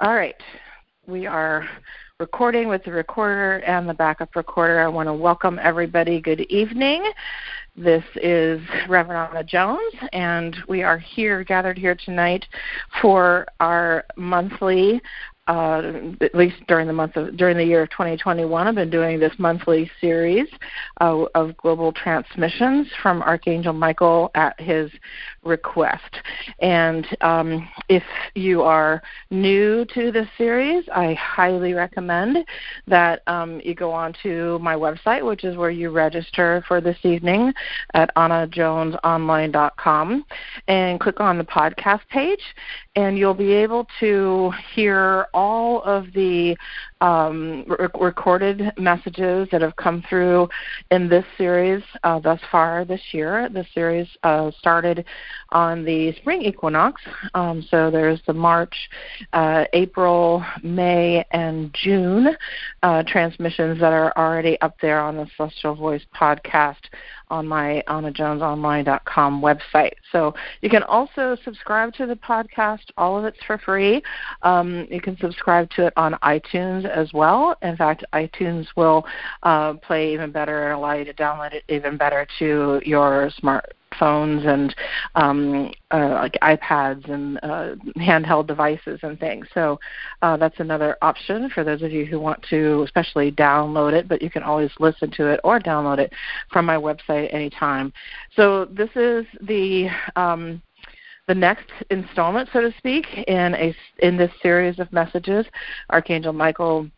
All right. We are recording with the recorder and the backup recorder. I want to welcome everybody. Good evening. This is Reverend Anna Jones, and we are here, gathered here tonight for our monthly uh, at least during the month of during the year of 2021, I've been doing this monthly series uh, of global transmissions from Archangel Michael at his request. And um, if you are new to this series, I highly recommend that um, you go on to my website, which is where you register for this evening at annajonesonline.com, and click on the podcast page, and you'll be able to hear all of the um, re- recorded messages that have come through in this series uh, thus far this year. The series uh, started on the spring equinox, um, so there's the March, uh, April, May, and June uh, transmissions that are already up there on the Celestial Voice podcast on my AnnaJonesOnline.com website. So you can also subscribe to the podcast. All of it's for free. Um, you can subscribe to it on iTunes as well. In fact, iTunes will uh, play even better and allow you to download it even better to your smart phones and um, uh, like iPads and uh, handheld devices and things. So uh, that's another option for those of you who want to, especially download it. But you can always listen to it or download it from my website anytime. So this is the um, the next installment, so to speak, in a in this series of messages. Archangel Michael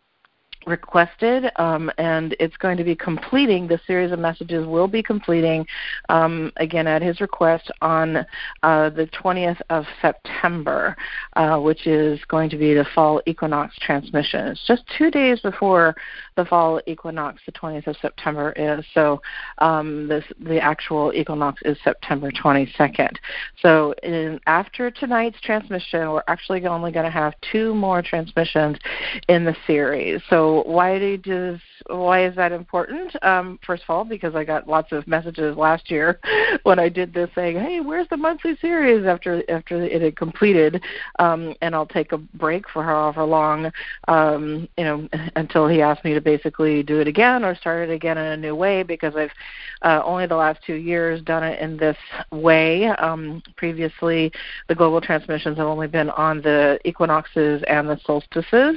requested, um, and it's going to be completing the series of messages. Will be completing um, again at his request on uh, the 20th of September, uh, which is going to be the fall equinox transmission. It's just two days before the fall equinox. The 20th of September is so. Um, this the actual equinox is September 22nd. So in, after tonight's transmission, we're actually only going to have two more transmissions in the series. So why does why is that important? Um, first of all, because I got lots of messages last year when I did this saying, "Hey, where's the monthly series?" After after it had completed, um, and I'll take a break for however long, um, you know, until he asked me to basically do it again or start it again in a new way because I've uh, only the last two years done it in this way. Um, previously, the global transmissions have only been on the equinoxes and the solstices,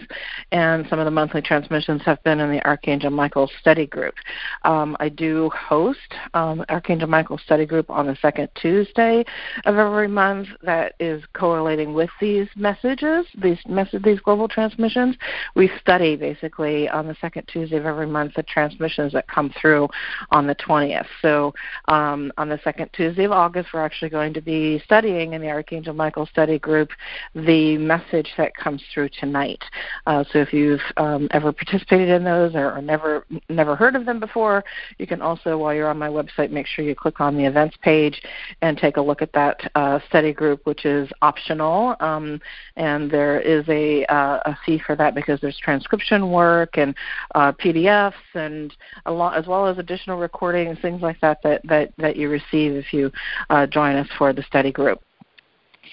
and some of the monthly transmissions have been in the Archangel Michael Study Group. Um, I do host um, Archangel Michael Study Group on the second Tuesday of every month. That is correlating with these messages, these message, these global transmissions. We study basically on the second Tuesday of every month the transmissions that come through on the 20th. So um, on the second Tuesday of August, we're actually going to be studying in the Archangel Michael Study Group the message that comes through tonight. Uh, so if you've um, ever participated in those or, or, never never heard of them before, you can also, while you're on my website, make sure you click on the events page and take a look at that uh, study group, which is optional. Um, and there is a, uh, a fee for that because there's transcription work and uh, PDFs and a lot, as well as additional recordings things like that that that, that you receive if you uh, join us for the study group.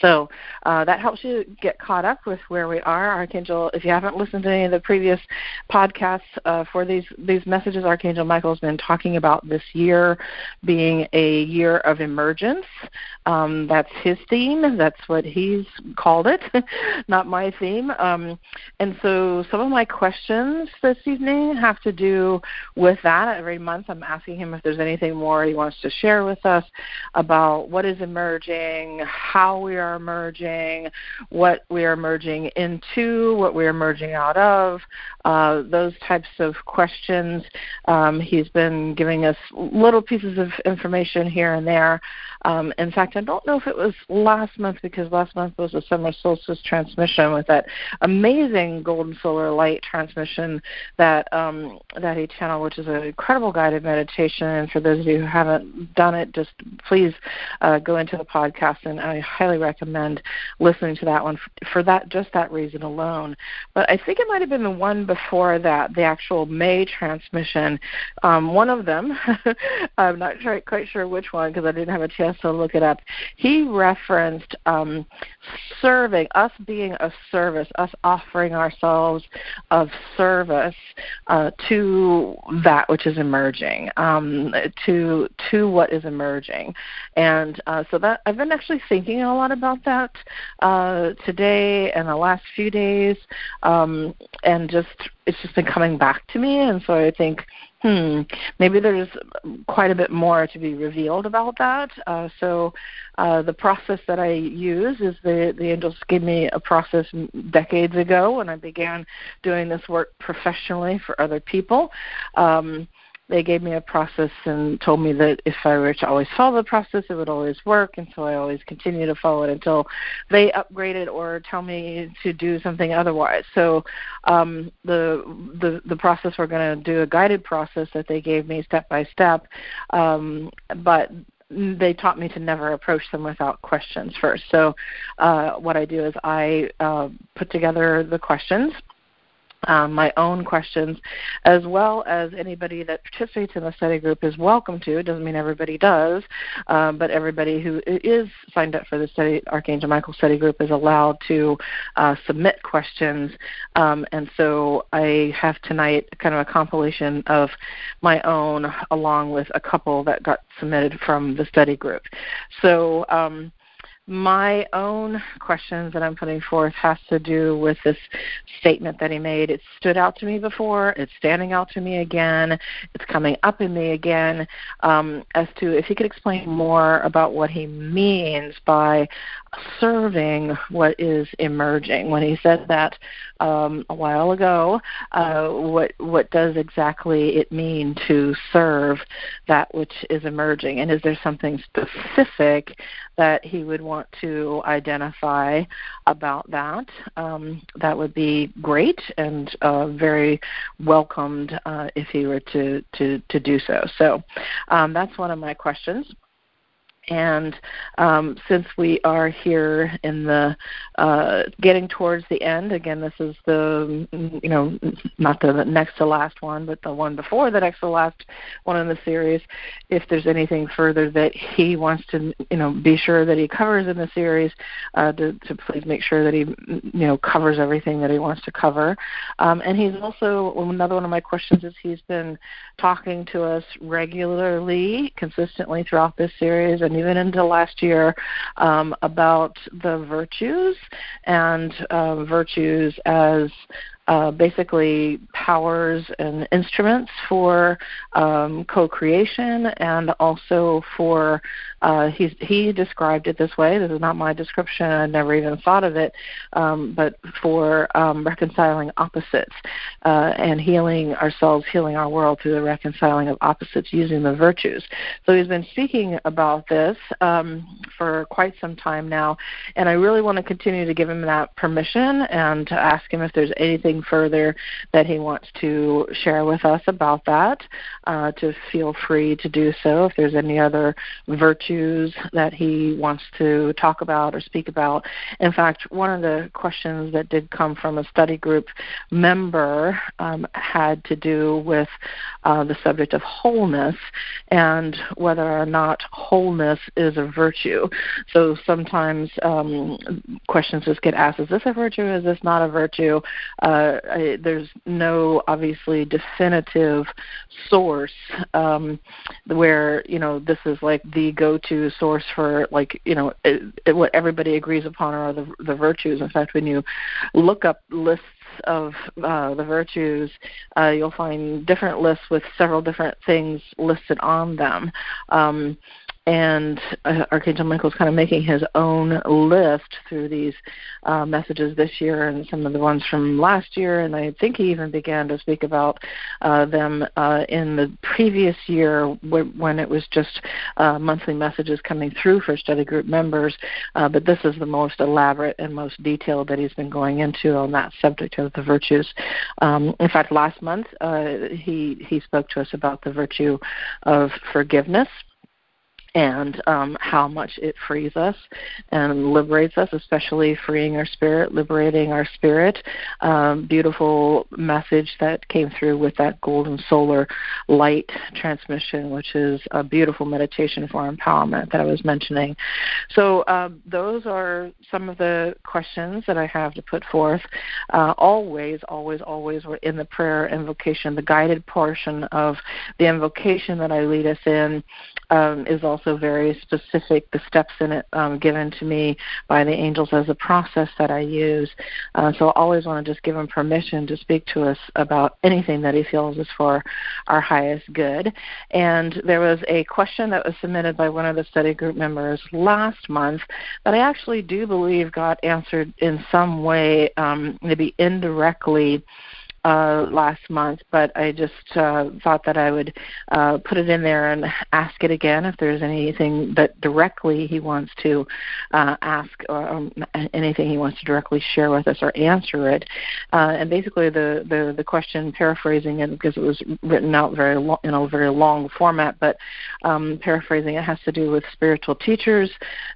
So uh, that helps you get caught up with where we are. Archangel, if you haven't listened to any of the previous podcasts uh, for these these messages, Archangel Michael's been talking about this year being a year of emergence. Um, that's his theme. That's what he's called it, not my theme. Um, and so some of my questions this evening have to do with that. Every month, I'm asking him if there's anything more he wants to share with us about what is emerging, how we are emerging, what we are merging into, what we are merging out of, uh, those types of questions. Um, he's been giving us little pieces of information here and there. Um, in fact, I don't know if it was last month because last month was a summer solstice transmission with that amazing golden solar light transmission that um, that he channeled, which is an incredible guided meditation. And for those of you who haven't done it, just please uh, go into the podcast, and I highly recommend recommend listening to that one for, for that just that reason alone. But I think it might have been the one before that, the actual May transmission. Um, one of them, I'm not sure, quite sure which one because I didn't have a chance to look it up. He referenced um, serving us being a service, us offering ourselves of service uh, to that which is emerging, um, to to what is emerging, and uh, so that I've been actually thinking a lot about that uh, today and the last few days, um, and just it's just been coming back to me, and so I think hmm, maybe there's quite a bit more to be revealed about that. Uh, so uh, the process that I use is the the angels gave me a process decades ago when I began doing this work professionally for other people. Um, they gave me a process and told me that if I were to always follow the process, it would always work, and so I always continue to follow it until they upgrade it or tell me to do something otherwise. So um, the the the process we're going to do a guided process that they gave me step by step, um, but they taught me to never approach them without questions first. So, uh, what I do is I uh, put together the questions um, my own questions, as well as anybody that participates in the study group is welcome to. It doesn't mean everybody does, um, but everybody who is signed up for the study, Archangel Michael study group is allowed to uh, submit questions. Um, and so I have tonight kind of a compilation of my own, along with a couple that got submitted from the study group. So um, my own questions that I'm putting forth has to do with this statement that he made. It stood out to me before. It's standing out to me again. It's coming up in me again. Um, as to if he could explain more about what he means by serving what is emerging. When he said that um, a while ago, uh, what what does exactly it mean to serve that which is emerging, and is there something specific that he would want to identify about that? Um, that would be great and uh, very welcomed uh, if he were to to to do so. So um, that's one of my questions. And um, since we are here in the uh, getting towards the end, again, this is the you know not the next to last one, but the one before the next to last one in the series. If there's anything further that he wants to you know be sure that he covers in the series, uh, to, to please make sure that he you know covers everything that he wants to cover. Um, and he's also another one of my questions is he's been talking to us regularly, consistently throughout this series and even into last year um, about the virtues and uh, virtues as uh, basically powers and instruments for um, co-creation and also for uh, he's, he described it this way. This is not my description. I never even thought of it, um, but for um, reconciling opposites uh, and healing ourselves, healing our world through the reconciling of opposites using the virtues. So he's been speaking about this um, for quite some time now, and I really want to continue to give him that permission and to ask him if there's anything further that he wants to share with us about that. Uh, to feel free to do so if there's any other virtues that he wants to talk about or speak about. In fact, one of the questions that did come from a study group member um, had to do with uh, the subject of wholeness and whether or not wholeness is a virtue. So sometimes um, questions just get asked: Is this a virtue? Is this not a virtue? Uh, I, there's no obviously definitive source um, where you know this is like the go go-to source for like you know it, it, what everybody agrees upon are the the virtues. In fact, when you look up lists of uh, the virtues, uh, you'll find different lists with several different things listed on them. Um, and uh, Archangel Michael is kind of making his own list through these uh, messages this year and some of the ones from last year, and I think he even began to speak about uh, them uh, in the previous year when it was just uh, monthly messages coming through for study group members. Uh, but this is the most elaborate and most detailed that he's been going into on that subject of the virtues. Um, in fact, last month he he spoke to us about the virtue of forgiveness and um, how much it frees us and liberates us, especially freeing our spirit, liberating our spirit. Um, beautiful message that came through with that golden solar light transmission, which is a beautiful meditation for empowerment that I was mentioning. So, um, those are some of the questions that I have to put forth. Uh, always, always, always in the prayer invocation, the guided portion of the invocation that I lead us in um, is also very specific. The steps in it um, given to me by the angels as a process that I use. Uh, so I always want to just give him permission to speak to us about anything that he feels is for our highest good. And there was a question that was submitted by one of the study group members last month that I actually do believe got answered in some way, um, maybe indirectly uh, last month, but I just uh, thought that I would uh, put it in there and ask it again if there's anything that directly he wants to uh, ask or um, anything he wants to directly share with us or answer it. Uh, and basically, the, the the question, paraphrasing it because it was written out very lo- in a very long format, but um, paraphrasing it has to do with spiritual teachers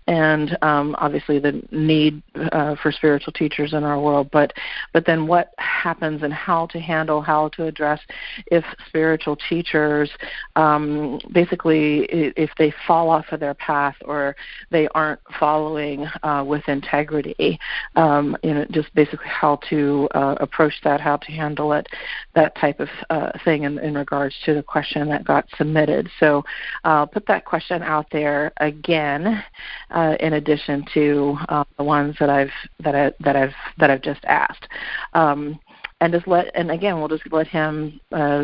and um, obviously the need uh, for spiritual teachers in our world. But but then what happens and how how to handle, how to address if spiritual teachers um, basically if they fall off of their path or they aren't following uh, with integrity. Um, you know, just basically how to uh, approach that, how to handle it, that type of uh, thing in, in regards to the question that got submitted. So I'll put that question out there again, uh, in addition to uh, the ones that I've that I that I've that I've just asked. Um, and just let and again we'll just let him uh,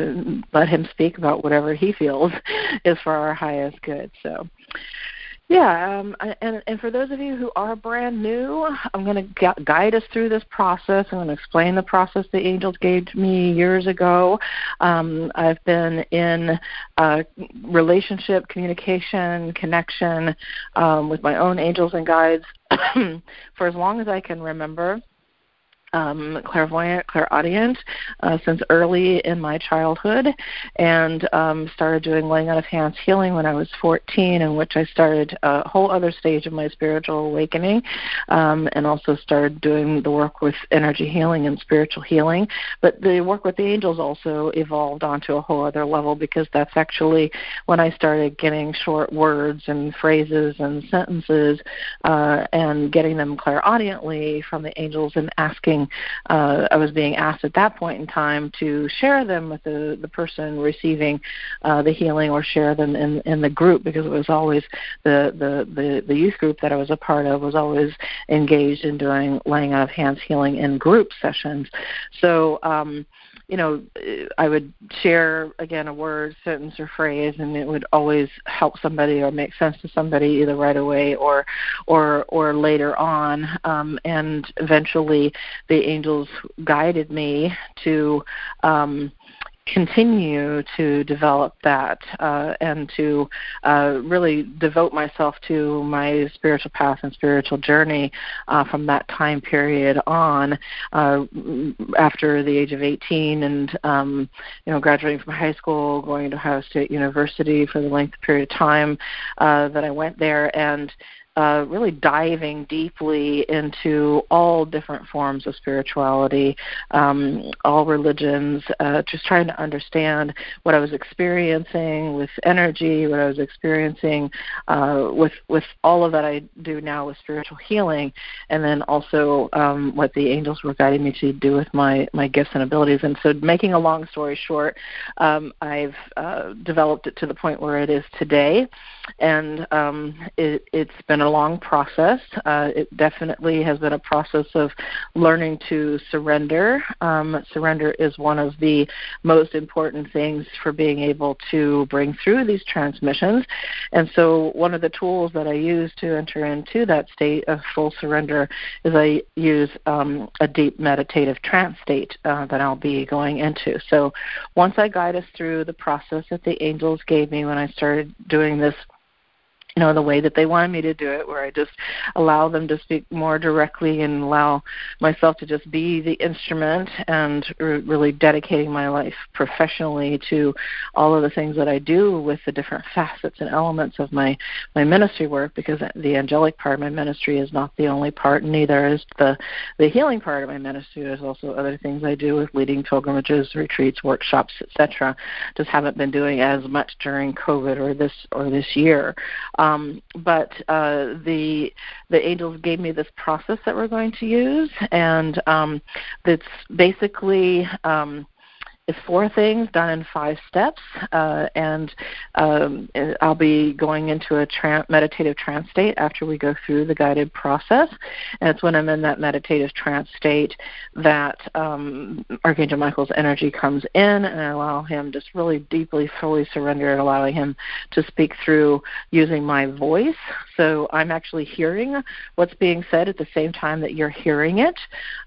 let him speak about whatever he feels is for our highest good so yeah, um, and, and for those of you who are brand new, I'm going to guide us through this process. I'm going to explain the process the angels gave me years ago. Um, I've been in uh, relationship, communication, connection um, with my own angels and guides for as long as I can remember um, clairvoyant, clairaudient uh, since early in my childhood, and um, started doing laying out of hands healing when I was 14, in which I started a whole other stage of my spiritual awakening, um, and also started doing the work with energy healing and spiritual healing. But the work with the angels also evolved onto a whole other level because that's actually when I started getting short words and phrases and sentences uh, and getting them clairaudiently from the angels and asking uh, I was being asked at that point in time to share them with the, the person receiving uh, the healing or share them in, in the group because it was always the, the, the, the youth group that I was a part of was always engaged in doing laying out of hands healing in group sessions. So, um, you know, I would share again a word, sentence, or phrase, and it would always help somebody or make sense to somebody either right away or or or later on. Um, and eventually, the angels guided me to. Um, continue to develop that uh, and to uh, really devote myself to my spiritual path and spiritual journey uh, from that time period on uh, after the age of 18 and um, you know graduating from high school going to Ohio State University for the length of period of time uh, that I went there. And uh, really diving deeply into all different forms of spirituality, um, all religions, uh, just trying to understand what I was experiencing with energy, what I was experiencing uh, with with all of that I do now with spiritual healing, and then also um, what the angels were guiding me to do with my my gifts and abilities. And so, making a long story short, um, I've uh, developed it to the point where it is today, and um, it, it's been a long process. Uh, it definitely has been a process of learning to surrender. Um, surrender is one of the most important things for being able to bring through these transmissions. And so, one of the tools that I use to enter into that state of full surrender is I use um, a deep meditative trance state uh, that I'll be going into. So, once I guide us through the process that the angels gave me when I started doing this you know the way that they wanted me to do it where i just allow them to speak more directly and allow myself to just be the instrument and really dedicating my life professionally to all of the things that i do with the different facets and elements of my my ministry work because the angelic part of my ministry is not the only part and neither is the the healing part of my ministry. There's also other things i do with leading pilgrimages retreats workshops etc just haven't been doing as much during covid or this or this year but uh, the the angels gave me this process that we're going to use, and um, it's basically um, is four things done in five steps, uh, and um, I'll be going into a tra- meditative trance state after we go through the guided process. And it's when I'm in that meditative trance state that um, Archangel Michael's energy comes in, and I allow him just really deeply, fully surrender, and allowing him to speak through using my voice. So I'm actually hearing what's being said at the same time that you're hearing it.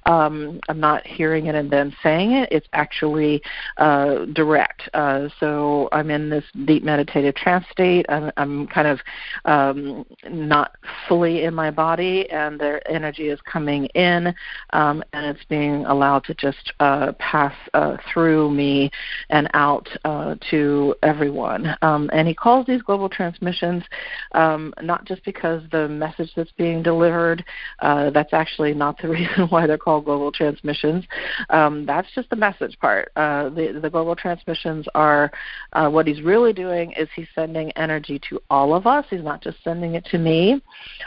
Um, I'm not hearing it and then saying it. It's actually uh, direct. Uh, so I'm in this deep meditative trance state. I'm, I'm kind of um, not fully in my body, and their energy is coming in, um, and it's being allowed to just uh, pass uh, through me and out uh, to everyone. Um, and he calls these global transmissions um, not just because the message that's being delivered. Uh, that's actually not the reason why they're called global transmissions. Um, that's just the message part. Uh, the, the global transmissions are uh, what he's really doing is he's sending energy to all of us. He's not just sending it to me.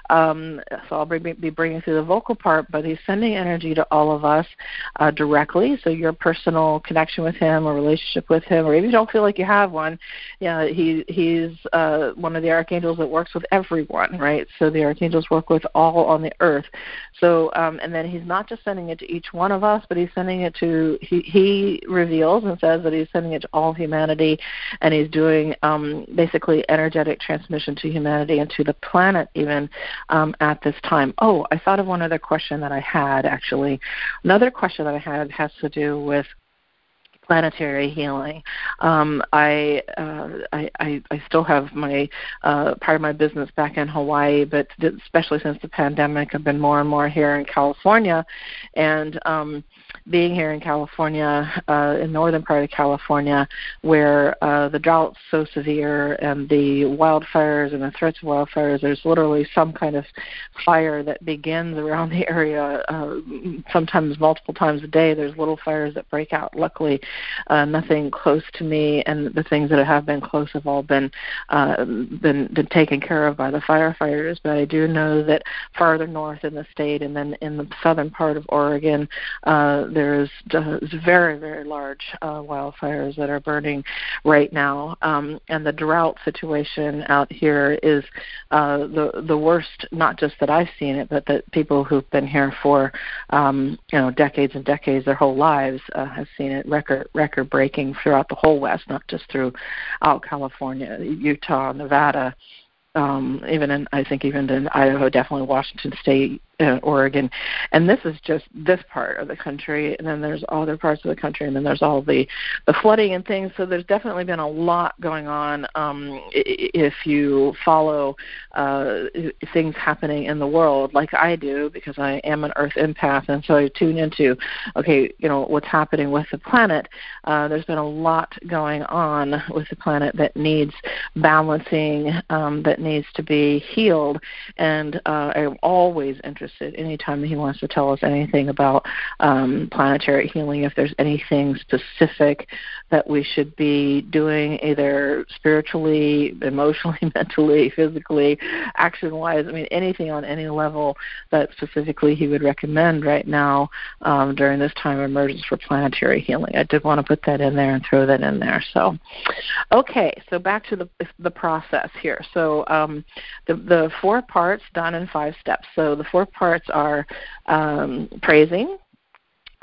Um, so I'll bring, be bringing through the vocal part, but he's sending energy to all of us uh, directly. So your personal connection with him or relationship with him, or if you don't feel like you have one, yeah, he he's uh, one of the archangels that works with everyone, right? So the archangels work with all on the earth. So um, and then he's not just sending it to each one of us, but he's sending it to he he reveals and says that he's sending it to all humanity, and he's doing um, basically energetic transmission to humanity and to the planet even um, at this time. Oh, I thought of one other question that I had actually. Another question that I had has to do with planetary healing. Um, I, uh, I, I I still have my uh, part of my business back in Hawaii, but especially since the pandemic, I've been more and more here in California, and um, being here in California, uh, in northern part of California, where uh, the drought's so severe and the wildfires and the threats of wildfires, there's literally some kind of fire that begins around the area, uh, sometimes multiple times a day. There's little fires that break out. Luckily, uh, nothing close to me, and the things that have been close have all been uh, been been taken care of by the firefighters. But I do know that farther north in the state, and then in the southern part of Oregon, uh, there's very very large uh, wildfires that are burning right now, um, and the drought situation out here is uh, the the worst. Not just that I've seen it, but that people who've been here for um, you know decades and decades, their whole lives, uh, have seen it record record breaking throughout the whole West, not just through out California, Utah, Nevada, um, even in I think even in Idaho, definitely Washington State, uh, Oregon, and this is just this part of the country, and then there's other parts of the country, and then there's all the the flooding and things. So there's definitely been a lot going on. Um, if you follow uh, things happening in the world, like I do, because I am an Earth empath, and so I tune into, okay, you know what's happening with the planet. Uh, there's been a lot going on with the planet that needs balancing, um, that needs to be healed, and uh, I'm always interested interested anytime he wants to tell us anything about um, planetary healing, if there's anything specific that we should be doing, either spiritually, emotionally, mentally, physically, action wise. I mean, anything on any level that specifically he would recommend right now um, during this time of emergence for planetary healing. I did want to put that in there and throw that in there. So, okay, so back to the the process here. So um, the the four parts done in five steps. So the four parts are um, praising,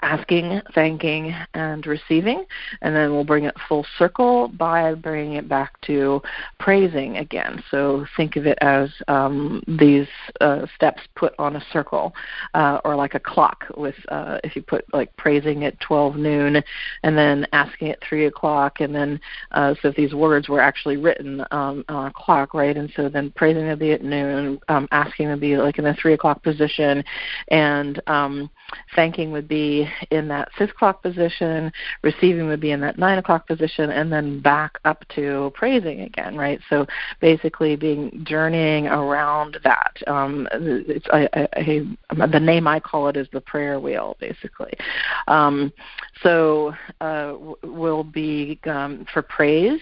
asking, thanking, and receiving, and then we'll bring it full circle by bringing it back to praising again. So think of it as um, these uh, steps put on a circle, uh, or like a clock. With uh, if you put like praising at 12 noon, and then asking at 3 o'clock, and then uh, so if these words were actually written um, on a clock, right? And so then praising would be at noon, um, asking would be like in the 3 o'clock position, and um, thanking would be in that six o'clock position, receiving would be in that nine o'clock position, and then back up to praising again, right? So basically, being journeying around that. Um, it's I, I, the name I call it is the prayer wheel, basically. Um, so uh, we'll be um, for praise.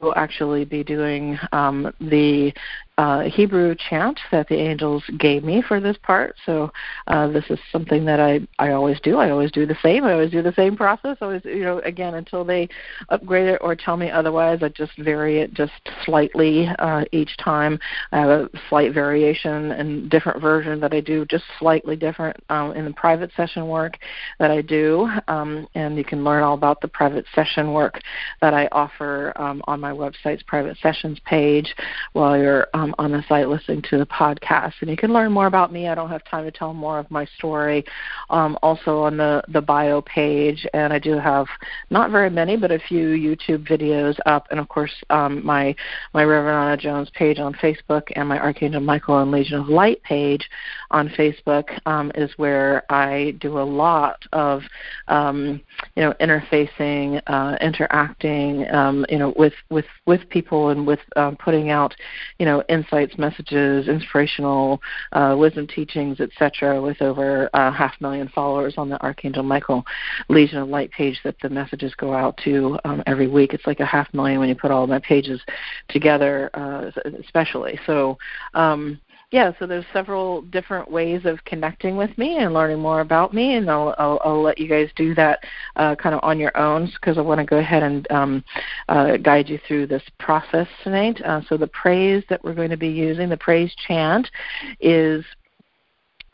We'll actually be doing um, the uh, Hebrew chant that the angels gave me for this part. So uh, this is something that I I always do. I always do the same. I always do the same process. Always you know again until they upgrade it or tell me otherwise. I just vary it just slightly uh, each time. I have a slight variation and different version that I do just slightly different um, in the private session work that I do. Um, and you can learn all about the private session work that I offer um, on my website's private sessions page while you're um, on the site listening to the podcast. And you can learn more about me. I don't have time to tell more of my story. Um, also on the, the bio page, and I do have not very many, but a few YouTube videos up, and of course um, my my Reverend Anna Jones page on Facebook and my Archangel Michael and Legion of Light page on Facebook um, is where I do a lot of um, you know interfacing, uh, interacting, um, you know with with with people and with um, putting out you know insights, messages, inspirational uh, wisdom teachings, etc. With over uh, half million followers on the Archangel Michael Legion of Light page that the messages go out to um, every week. It's like a half million when you put all my pages together, uh, especially. So. Um, yeah, so there's several different ways of connecting with me and learning more about me, and I'll I'll, I'll let you guys do that uh, kind of on your own because I want to go ahead and um, uh, guide you through this process tonight. Uh, so the praise that we're going to be using, the praise chant, is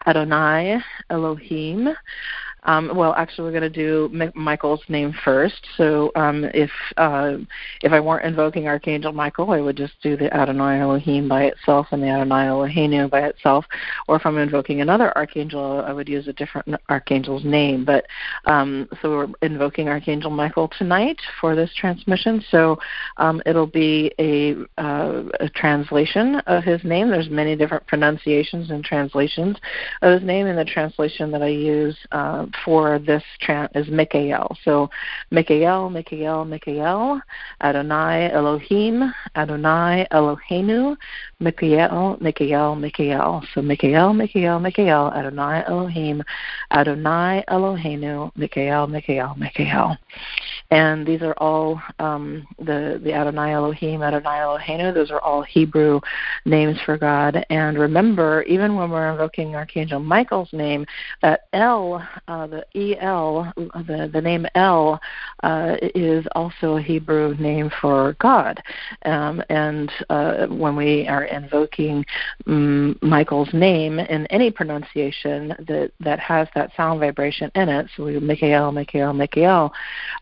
Adonai Elohim. Um, well, actually, we're going to do Michael's name first. So, um, if uh, if I weren't invoking Archangel Michael, I would just do the Adonai Elohim by itself and the Adonai Eloheinu by itself. Or if I'm invoking another archangel, I would use a different archangel's name. But um, so we're invoking Archangel Michael tonight for this transmission. So um, it'll be a, uh, a translation of his name. There's many different pronunciations and translations of his name, and the translation that I use. Uh, for this chant is Mikael. So Mikael, Mikael, Mikael, Adonai Elohim, Adonai Eloheinu, Mikael, Mikael, Mikael. So Mikael, Mikael, Mikael, Adonai Elohim, Adonai Eloheinu, Mikael, Mikael, Mikael. And these are all um, the the Adonai Elohim, Adonai Eloheinu. Those are all Hebrew names for God. And remember, even when we're invoking Archangel Michael's name, that uh, uh, the El, the, the name El, uh, is also a Hebrew name for God. Um, and uh, when we are invoking um, Michael's name in any pronunciation that, that has that sound vibration in it, so we Michael, Michael, Michael,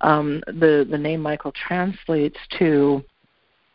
um, the, the name Michael translates to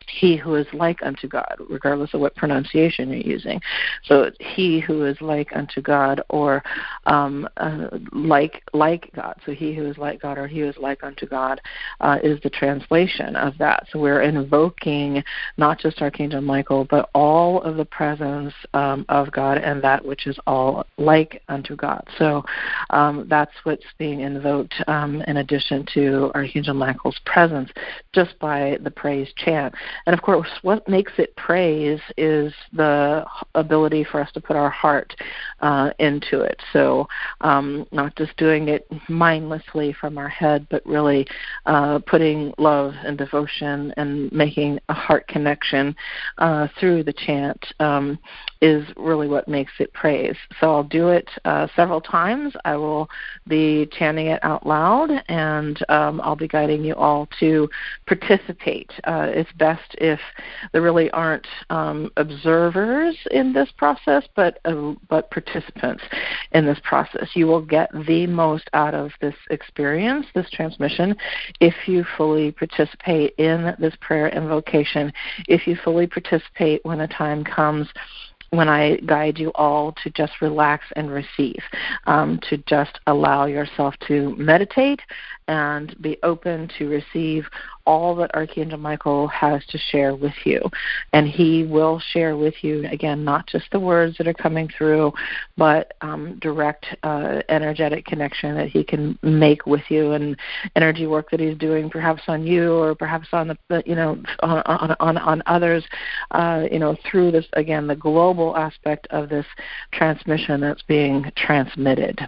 he who is like unto God, regardless of what pronunciation you're using. So he who is like unto God, or um, uh, like like God. So he who is like God, or he who is like unto God, uh, is the translation of that. So we're invoking not just Archangel Michael, but all of the presence um, of God and that which is all like unto God. So um, that's what's being invoked um, in addition to Archangel Michael's presence, just by the praise chant. And of course, what makes it praise is the ability for us to put our heart uh, into it. So, um, not just doing it mindlessly from our head, but really uh, putting love and devotion and making a heart connection uh, through the chant um, is really what makes it praise. So, I'll do it uh, several times. I will be chanting it out loud, and um, I'll be guiding you all to participate. Uh, it's best if there really aren't um, observers in this process, but uh, but participants in this process. You will get the most out of this experience, this transmission, if you fully participate in this prayer invocation. If you fully participate when the time comes when I guide you all to just relax and receive, um, to just allow yourself to meditate and be open to receive all that Archangel Michael has to share with you. And he will share with you, again, not just the words that are coming through, but um, direct uh, energetic connection that he can make with you and energy work that he's doing perhaps on you or perhaps on the, you know, on, on, on others, uh, you know, through this, again, the global aspect of this transmission that's being transmitted.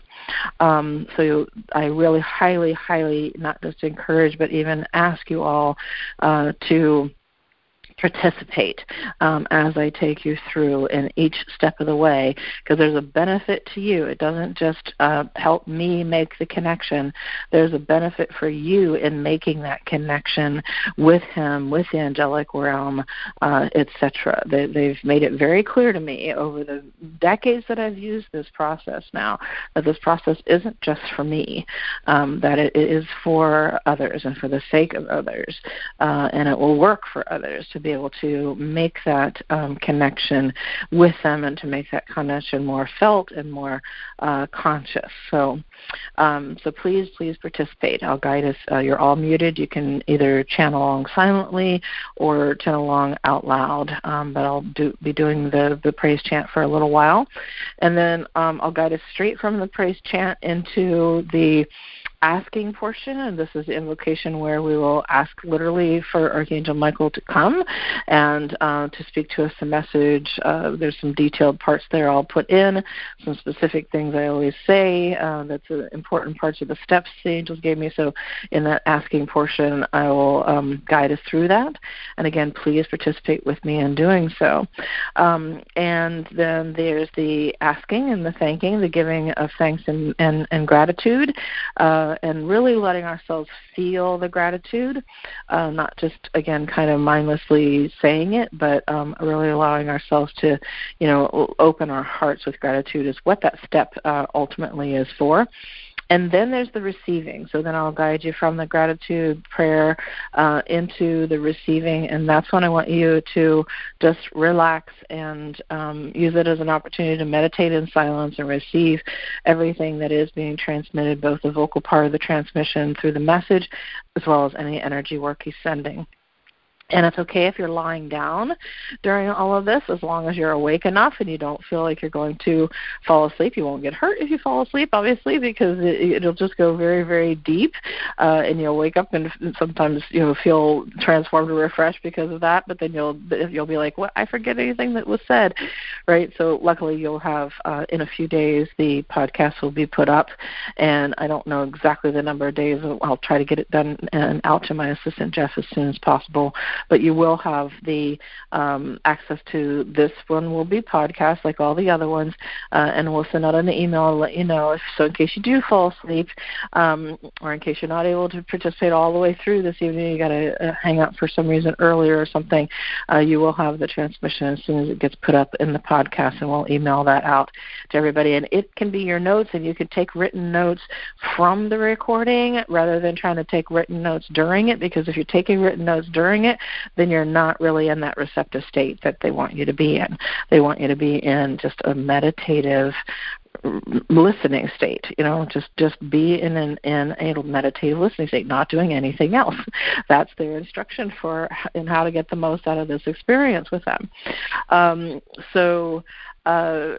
Um, so I really highly, highly not just encourage, but even ask you all uh, to participate um, as I take you through in each step of the way because there's a benefit to you. It doesn't just uh, help me make the connection, there's a benefit for you in making that connection with Him, with the angelic realm, uh, etc. They, they've made it very clear to me over the decades that I've used this process now that this process isn't just for me, um, that it is for others and for the sake of others, uh, and it will work for others to be be able to make that um, connection with them and to make that connection more felt and more uh, conscious. So, um, so please, please participate. I'll guide us. Uh, you're all muted. You can either chant along silently or chant along out loud. Um, but I'll do, be doing the the praise chant for a little while, and then um, I'll guide us straight from the praise chant into the asking portion, and this is the invocation where we will ask literally for Archangel Michael to come and uh, to speak to us a message. Uh, there's some detailed parts there I'll put in, some specific things I always say. Uh, that's important parts of the steps the angels gave me. So in that asking portion, I will um, guide us through that. And again, please participate with me in doing so. Um, and then there's the asking and the thanking, the giving of thanks and, and, and gratitude. Uh, uh, and really letting ourselves feel the gratitude, uh, not just again kind of mindlessly saying it, but um, really allowing ourselves to, you know, open our hearts with gratitude is what that step uh, ultimately is for. And then there's the receiving. So then I'll guide you from the gratitude prayer uh, into the receiving, and that's when I want you to just relax and um, use it as an opportunity to meditate in silence and receive everything that is being transmitted, both the vocal part of the transmission through the message, as well as any energy work he's sending. And it's okay if you're lying down during all of this as long as you're awake enough and you don't feel like you're going to fall asleep. You won't get hurt if you fall asleep, obviously, because it, it'll just go very, very deep, uh, and you'll wake up and sometimes you know feel transformed or refreshed because of that. But then you'll you'll be like, "What? I forget anything that was said," right? So luckily, you'll have uh, in a few days the podcast will be put up, and I don't know exactly the number of days. I'll try to get it done and out to my assistant Jeff as soon as possible but you will have the um, access to this one will be podcast like all the other ones, uh, and we'll send out an email to let you know. So in case you do fall asleep, um, or in case you're not able to participate all the way through this evening, you got to uh, hang out for some reason earlier or something, uh, you will have the transmission as soon as it gets put up in the podcast, and we'll email that out to everybody. And it can be your notes, and you can take written notes from the recording rather than trying to take written notes during it, because if you're taking written notes during it, then you're not really in that receptive state that they want you to be in. They want you to be in just a meditative listening state you know just just be in an in a meditative listening state not doing anything else that's their instruction for in how to get the most out of this experience with them um, so uh,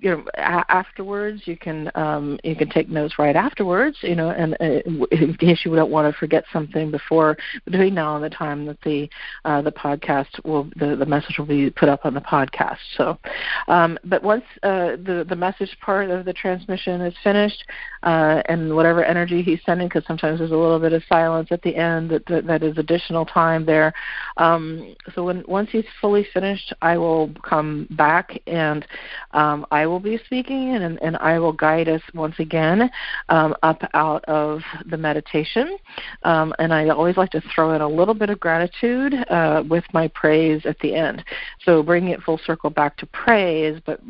you know afterwards you can um, you can take notes right afterwards you know and uh, in case you don't want to forget something before between now and the time that the uh, the podcast will the, the message will be put up on the podcast. So um, but once uh, the the message part of the transmission is finished uh, and whatever energy he's sending because sometimes there's a little bit of silence at the end that that, that is additional time there um, so when once he's fully finished I will come back and um, I will be speaking, and, and I will guide us once again um, up out of the meditation. Um, and I always like to throw in a little bit of gratitude uh, with my praise at the end. So bringing it full circle back to praise, but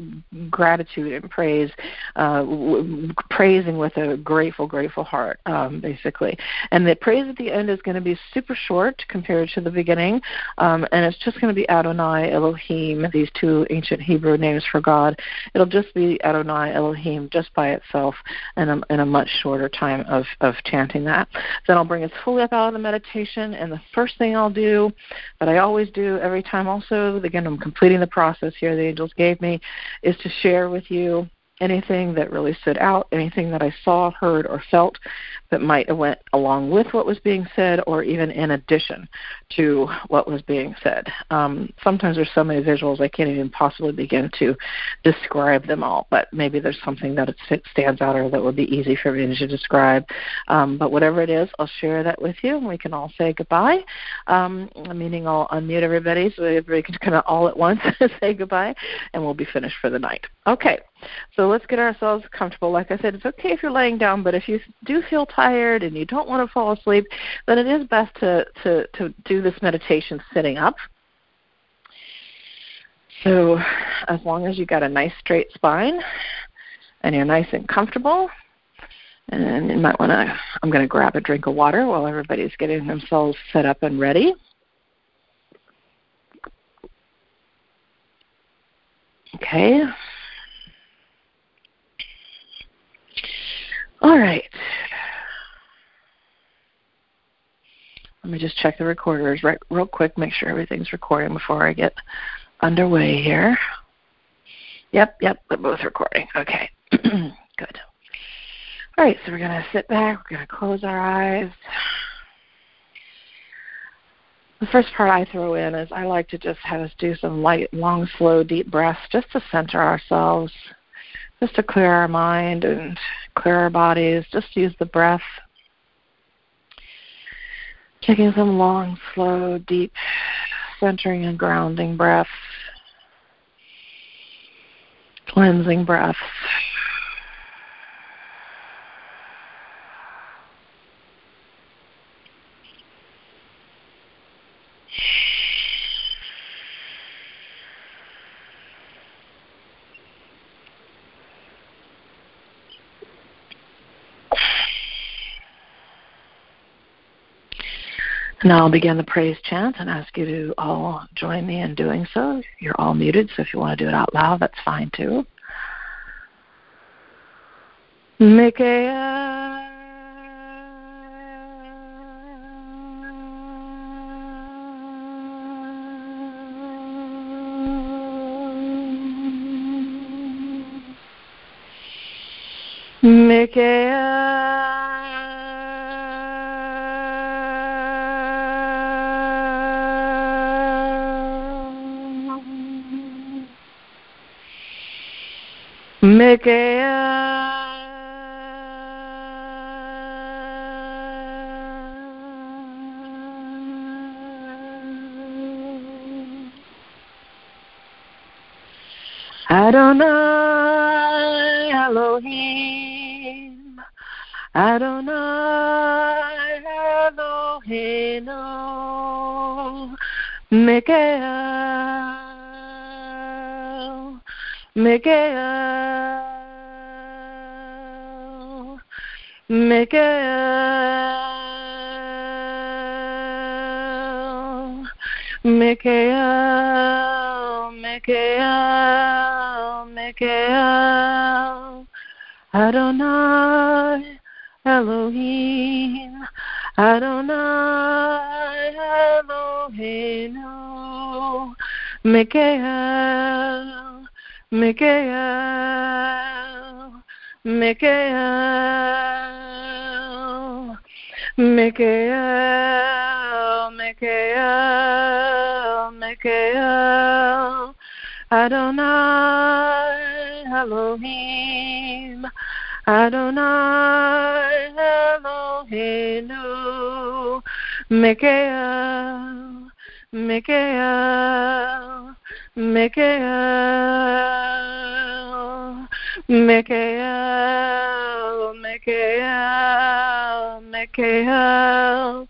gratitude and praise, uh, w- praising with a grateful, grateful heart, um, basically. And the praise at the end is going to be super short compared to the beginning, um, and it's just going to be Adonai, Elohim, these two ancient Hebrew names for God. It'll just be Adonai, Elohim, just by itself, in a, in a much shorter time of, of chanting that. Then I'll bring us fully up out of the meditation, and the first thing I'll do, that I always do every time also, again, I'm completing the process here the angels gave me, is to share with you anything that really stood out, anything that I saw, heard, or felt that might have went along with what was being said or even in addition to what was being said. Um, sometimes there's so many visuals I can't even possibly begin to describe them all, but maybe there's something that it stands out or that would be easy for me to describe. Um, but whatever it is, I'll share that with you and we can all say goodbye. Um, meaning I'll unmute everybody so everybody can kind of all at once say goodbye and we'll be finished for the night. Okay, so let's get ourselves comfortable. Like I said, it's okay if you're laying down, but if you do feel tired and you don't want to fall asleep, then it is best to, to, to do this meditation sitting up. So as long as you've got a nice straight spine and you're nice and comfortable, and you might want to, I'm going to grab a drink of water while everybody's getting themselves set up and ready. Okay. All right. Let me just check the recorders right real quick, make sure everything's recording before I get underway here. Yep, yep, they're both recording. Okay. Good. All right, so we're going to sit back, we're going to close our eyes. The first part I throw in is I like to just have us do some light, long, slow, deep breaths just to center ourselves, just to clear our mind and clear our bodies. Just use the breath Taking some long, slow, deep, centering and grounding breaths, cleansing breaths. Now I'll begin the praise chant and ask you to all join me in doing so. You're all muted, so if you want to do it out loud, that's fine too. Mikeya. Mikael, Mikael, Mikael, Mikael, Adonai Elohim, Adonai Eloheinu, Mikael, Mikael, Mikael, Mikael, Mikael, Mikael,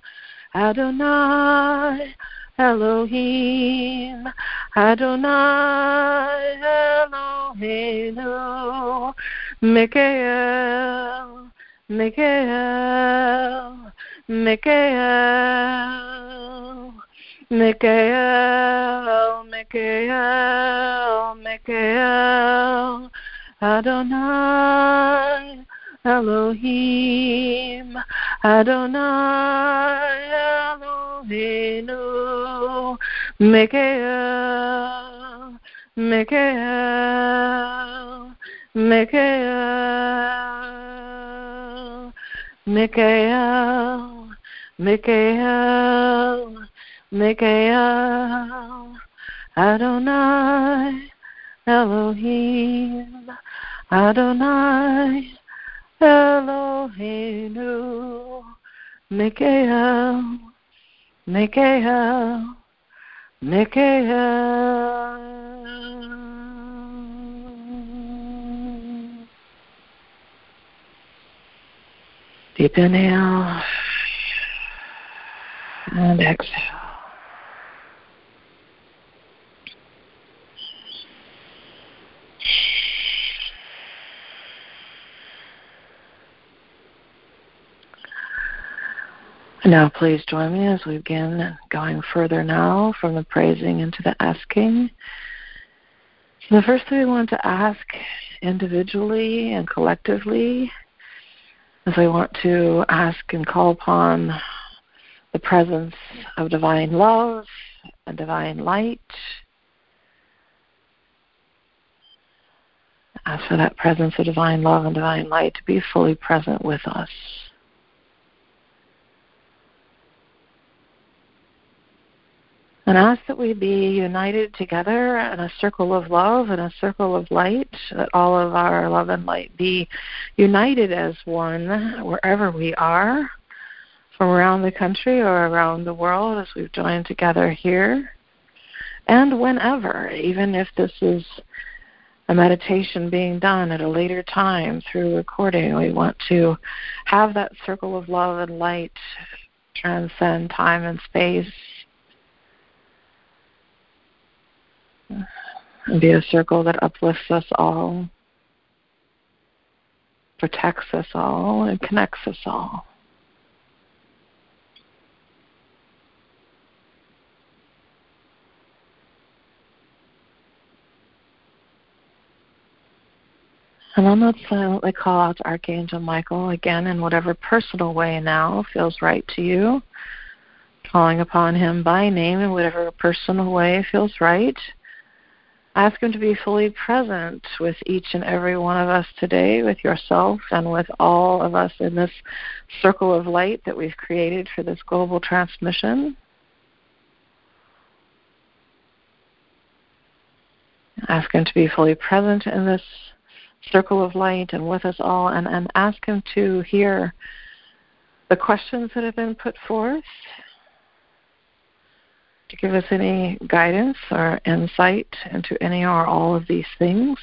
Adonai, Elohim, Adonai, Eloheinu, Mikael, Mikael, Mikael, Mikael, Mikael, Mikael, Adonai, Elohim, Adonai, Eloheinu, Mikael, Mikael, Mikael, Mikael, Mikael, Mikael, Adonai, Elohim, Adonai, Eloheinu, Mikael, Mikael, Mikael. Deep inhale and exhale. Now, please join me as we begin going further now from the praising into the asking. So the first thing we want to ask individually and collectively is we want to ask and call upon the presence of divine love and divine light. Ask for that presence of divine love and divine light to be fully present with us. And ask that we be united together in a circle of love and a circle of light, that all of our love and light be united as one wherever we are, from around the country or around the world as we've joined together here. And whenever, even if this is a meditation being done at a later time through recording, we want to have that circle of love and light transcend time and space be a circle that uplifts us all, protects us all, and connects us all. And then let's silently call out to Archangel Michael again in whatever personal way now feels right to you. Calling upon him by name in whatever personal way feels right. Ask Him to be fully present with each and every one of us today, with yourself and with all of us in this circle of light that we've created for this global transmission. Ask Him to be fully present in this circle of light and with us all, and, and ask Him to hear the questions that have been put forth to give us any guidance or insight into any or all of these things.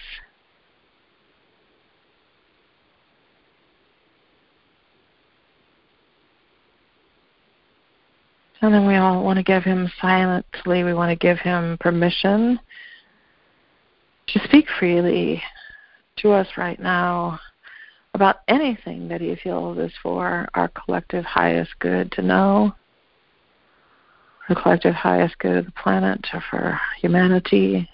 And then we all want to give him silently, we want to give him permission to speak freely to us right now about anything that he feels is for our collective highest good to know the collective highest good of the planet or for humanity.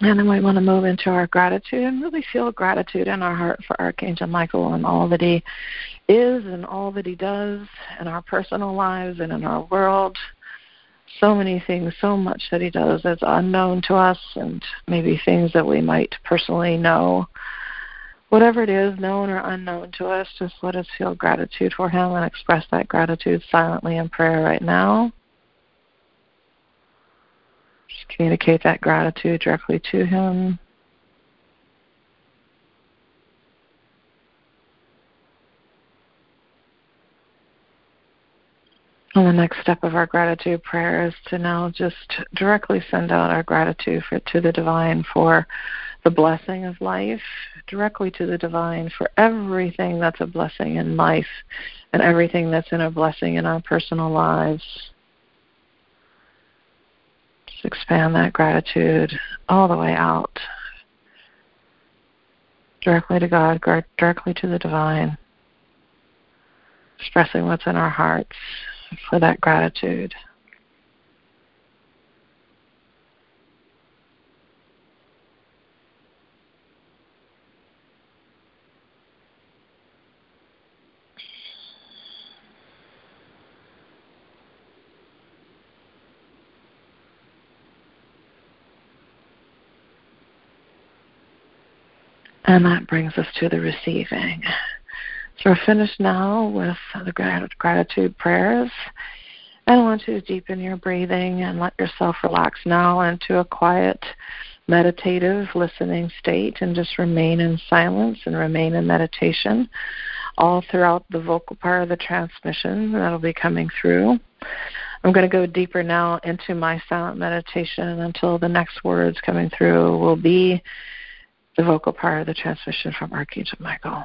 And then we want to move into our gratitude and really feel gratitude in our heart for Archangel Michael and all that he is and all that he does in our personal lives and in our world so many things, so much that he does that's unknown to us, and maybe things that we might personally know. Whatever it is, known or unknown to us, just let us feel gratitude for him and express that gratitude silently in prayer right now. Just communicate that gratitude directly to him. And the next step of our gratitude prayer is to now just directly send out our gratitude for, to the divine for the blessing of life, directly to the divine for everything that's a blessing in life and everything that's in a blessing in our personal lives. Just expand that gratitude all the way out. Directly to God, directly to the divine. Expressing what's in our hearts for that gratitude. And that brings us to the receiving. So we're finished now with the gratitude prayers. And I want you to deepen your breathing and let yourself relax now into a quiet, meditative listening state and just remain in silence and remain in meditation all throughout the vocal part of the transmission that'll be coming through. I'm going to go deeper now into my silent meditation until the next words coming through will be the vocal part of the transmission from Archangel Michael.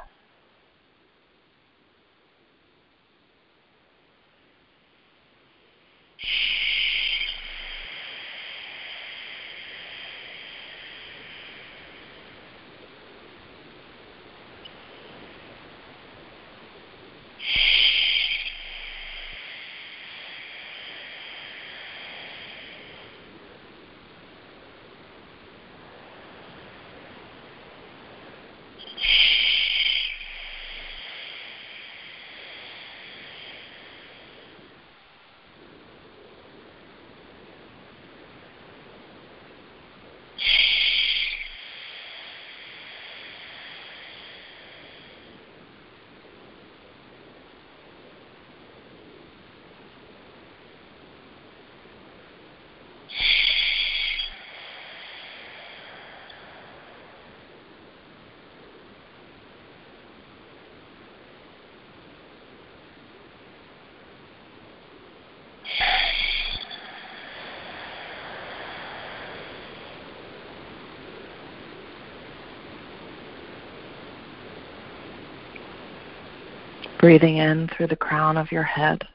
Breathing in through the crown of your head.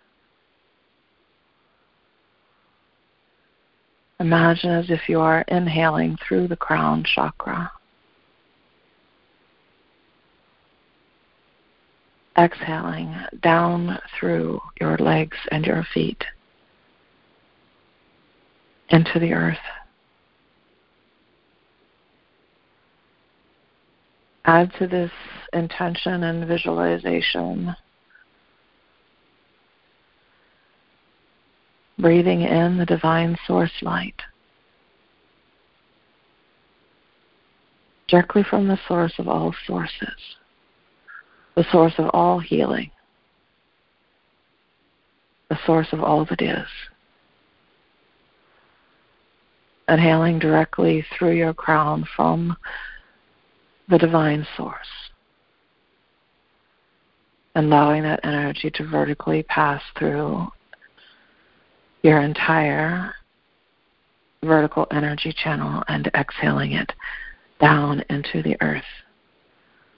Imagine as if you are inhaling through the crown chakra. Exhaling down through your legs and your feet into the earth. Add to this intention and visualization. Breathing in the divine source light. Directly from the source of all sources, the source of all healing, the source of all that is. Inhaling directly through your crown from the divine source allowing that energy to vertically pass through your entire vertical energy channel and exhaling it down into the earth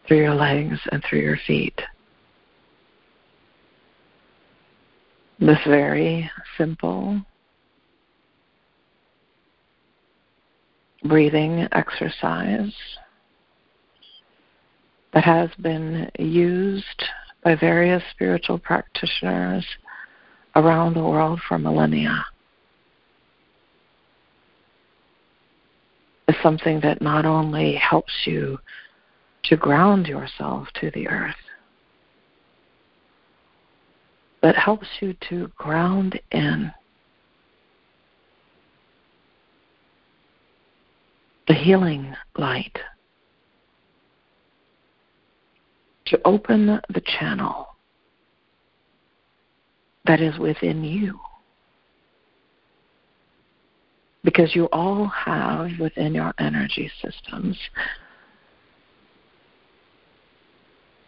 through your legs and through your feet. This very simple breathing exercise that has been used by various spiritual practitioners around the world for millennia. Is something that not only helps you to ground yourself to the earth, but helps you to ground in the healing light to open the channel that is within you. Because you all have within your energy systems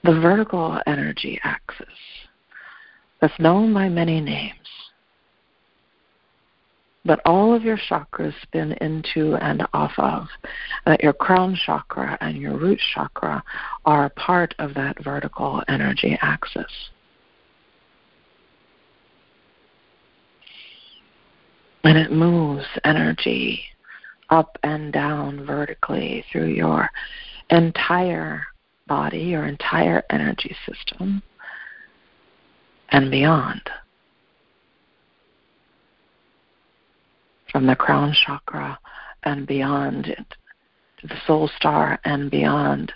the vertical energy axis, that's known by many names. But all of your chakras spin into and off of. That your crown chakra and your root chakra are part of that vertical energy axis. And it moves energy up and down vertically through your entire body, your entire energy system, and beyond. From the crown chakra and beyond to the soul star and beyond,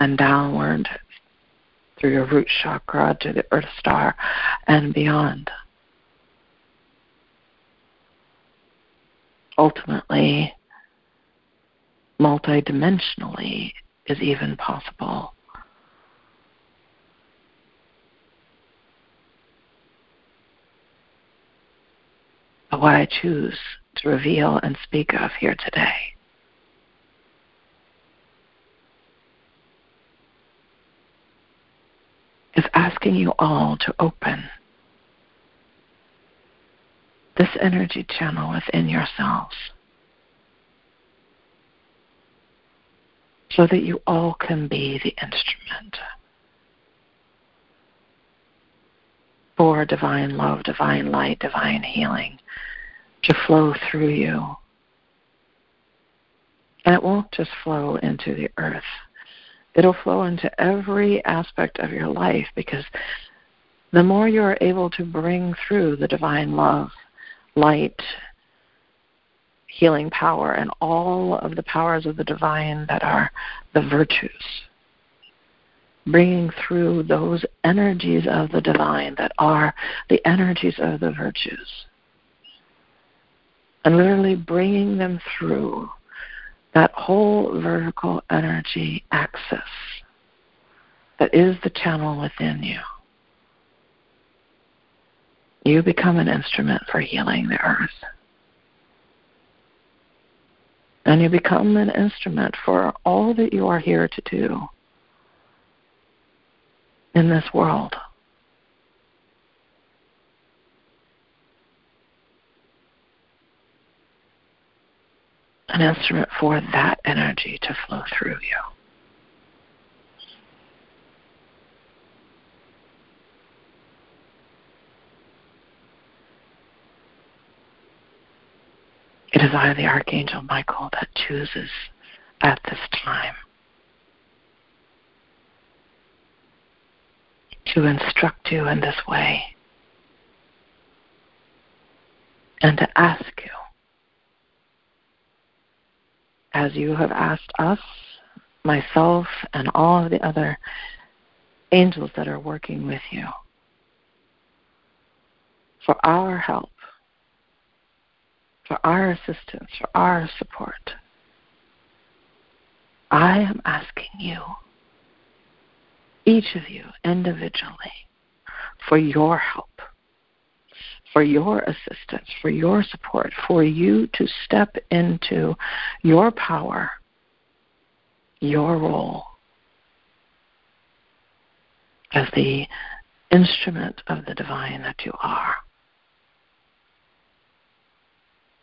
and downward through your root chakra to the earth star and beyond. Ultimately, multidimensionally is even possible. But what I choose to reveal and speak of here today. Is asking you all to open this energy channel within yourselves so that you all can be the instrument for divine love, divine light, divine healing to flow through you. And it won't just flow into the earth. It'll flow into every aspect of your life because the more you are able to bring through the divine love, light, healing power, and all of the powers of the divine that are the virtues. Bringing through those energies of the divine that are the energies of the virtues. And literally bringing them through that whole vertical energy axis that is the channel within you. You become an instrument for healing the earth. And you become an instrument for all that you are here to do in this world. An instrument for that energy to flow through you. It is I, the Archangel Michael, that chooses at this time to instruct you in this way and to ask you, as you have asked us, myself, and all of the other angels that are working with you, for our help for our assistance, for our support. I am asking you, each of you individually, for your help, for your assistance, for your support, for you to step into your power, your role as the instrument of the divine that you are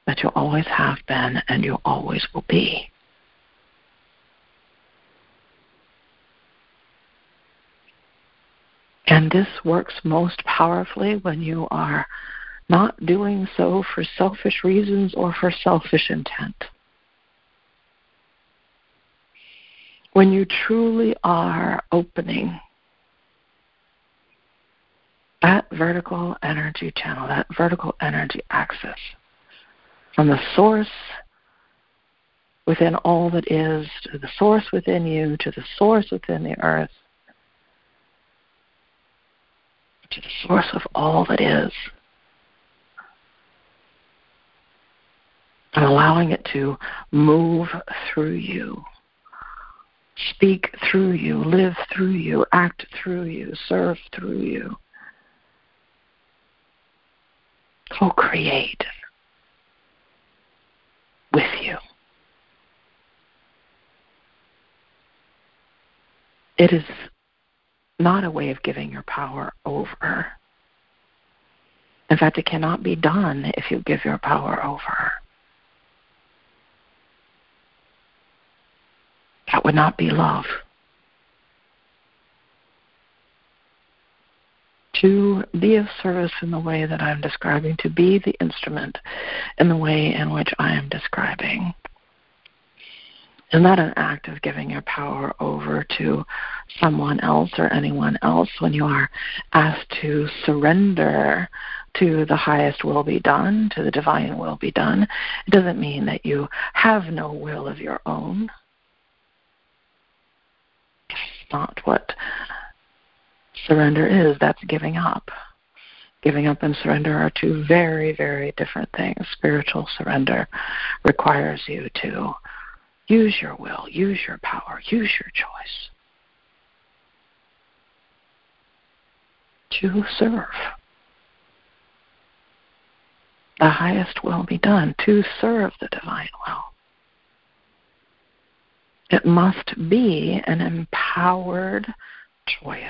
that you always have been and you always will be. And this works most powerfully when you are not doing so for selfish reasons or for selfish intent. When you truly are opening that vertical energy channel, that vertical energy axis from the source within all that is to the source within you to the source within the earth to the source of all that is. And allowing it to move through you, speak through you, live through you, act through you, serve through you. Co create with you. It is not a way of giving your power over. In fact, it cannot be done if you give your power over. That would not be love. To be of service in the way that I'm describing, to be the instrument in the way in which I am describing, is not an act of giving your power over to someone else or anyone else when you are asked to surrender to the highest will be done, to the divine will be done. It doesn't mean that you have no will of your own. Not what surrender is. That's giving up. Giving up and surrender are two very, very different things. Spiritual surrender requires you to use your will, use your power, use your choice to serve the highest will be done, to serve the divine will. It must be an empowered choice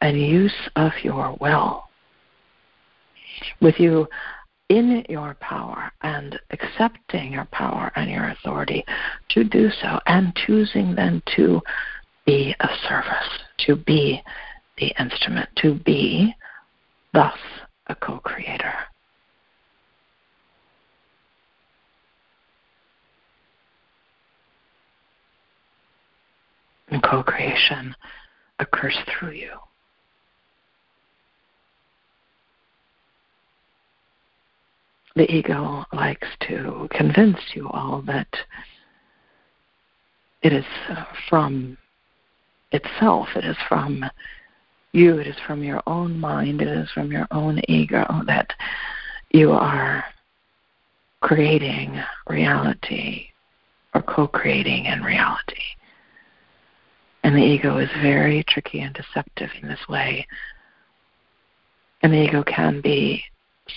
and use of your will. With you in your power and accepting your power and your authority to do so and choosing then to be of service, to be the instrument, to be thus a co creator. And co creation occurs through you. The ego likes to convince you all that it is uh, from itself, it is from you, it is from your own mind, it is from your own ego that you are creating reality or co creating in reality. And the ego is very tricky and deceptive in this way. And the ego can be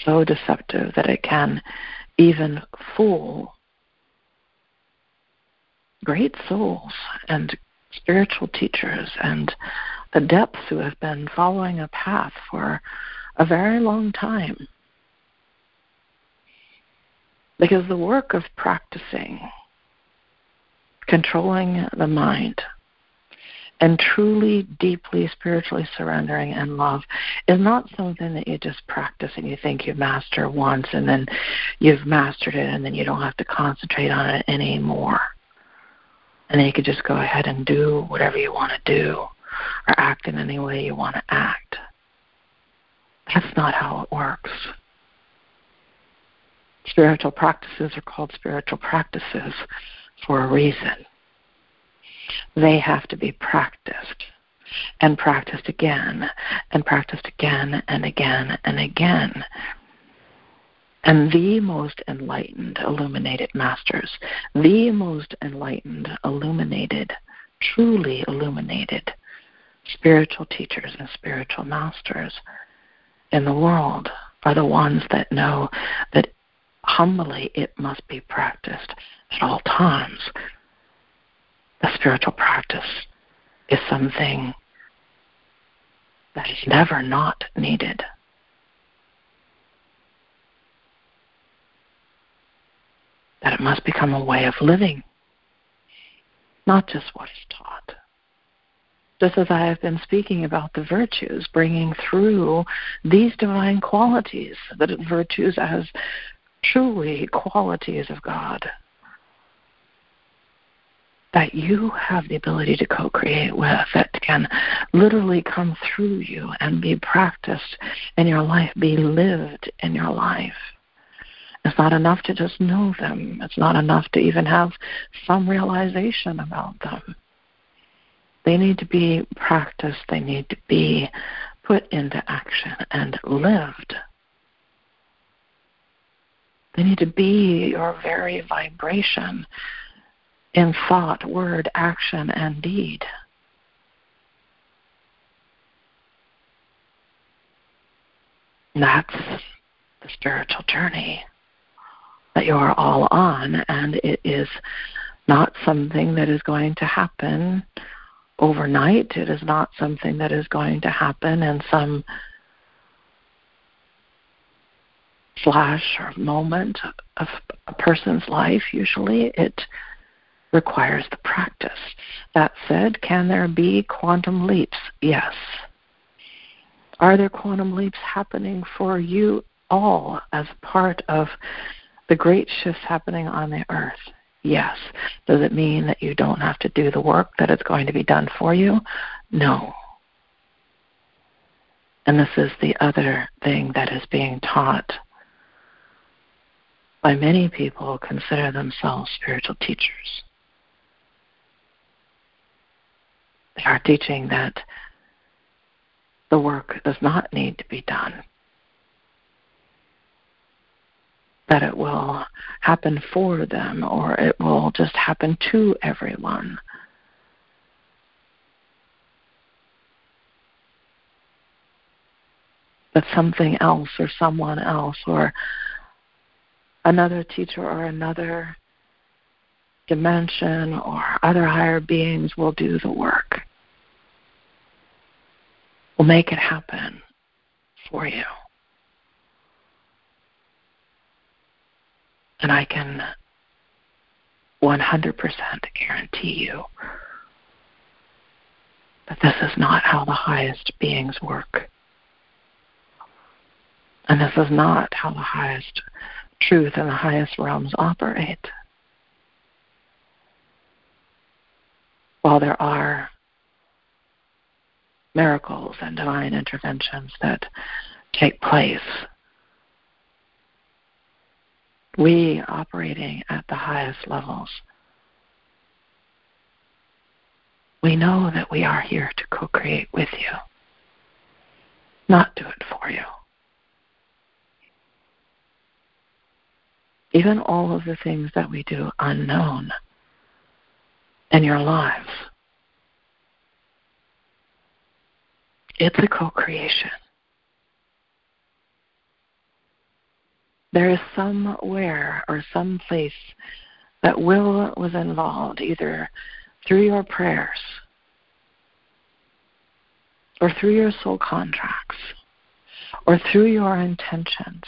so deceptive that it can even fool great souls and spiritual teachers and adepts who have been following a path for a very long time. Because the work of practicing, controlling the mind, and truly, deeply, spiritually surrendering and love is not something that you just practice and you think you master once and then you've mastered it and then you don't have to concentrate on it anymore. And then you could just go ahead and do whatever you want to do or act in any way you want to act. That's not how it works. Spiritual practices are called spiritual practices for a reason. They have to be practiced and practiced again and practiced again and again and again. And the most enlightened, illuminated masters, the most enlightened, illuminated, truly illuminated spiritual teachers and spiritual masters in the world are the ones that know that humbly it must be practiced at all times the spiritual practice is something that is never not needed. That it must become a way of living, not just what is taught. Just as I have been speaking about the virtues, bringing through these divine qualities, the virtues as truly qualities of God that you have the ability to co create with that can literally come through you and be practiced in your life, be lived in your life. It's not enough to just know them, it's not enough to even have some realization about them. They need to be practiced, they need to be put into action and lived. They need to be your very vibration in thought, word, action, and deed. That's the spiritual journey that you are all on, and it is not something that is going to happen overnight. It is not something that is going to happen in some flash or moment of a person's life. Usually it requires the practice. That said, can there be quantum leaps? Yes. Are there quantum leaps happening for you all as part of the great shifts happening on the earth? Yes. Does it mean that you don't have to do the work that is going to be done for you? No. And this is the other thing that is being taught by many people who consider themselves spiritual teachers. They are teaching that the work does not need to be done, that it will happen for them or it will just happen to everyone. That something else or someone else or another teacher or another dimension or other higher beings will do the work, will make it happen for you. And I can 100% guarantee you that this is not how the highest beings work. And this is not how the highest truth and the highest realms operate. While there are miracles and divine interventions that take place, we operating at the highest levels, we know that we are here to co create with you, not do it for you. even all of the things that we do unknown in your lives. It's a co creation. There is somewhere or some place that will was involved, either through your prayers or through your soul contracts or through your intentions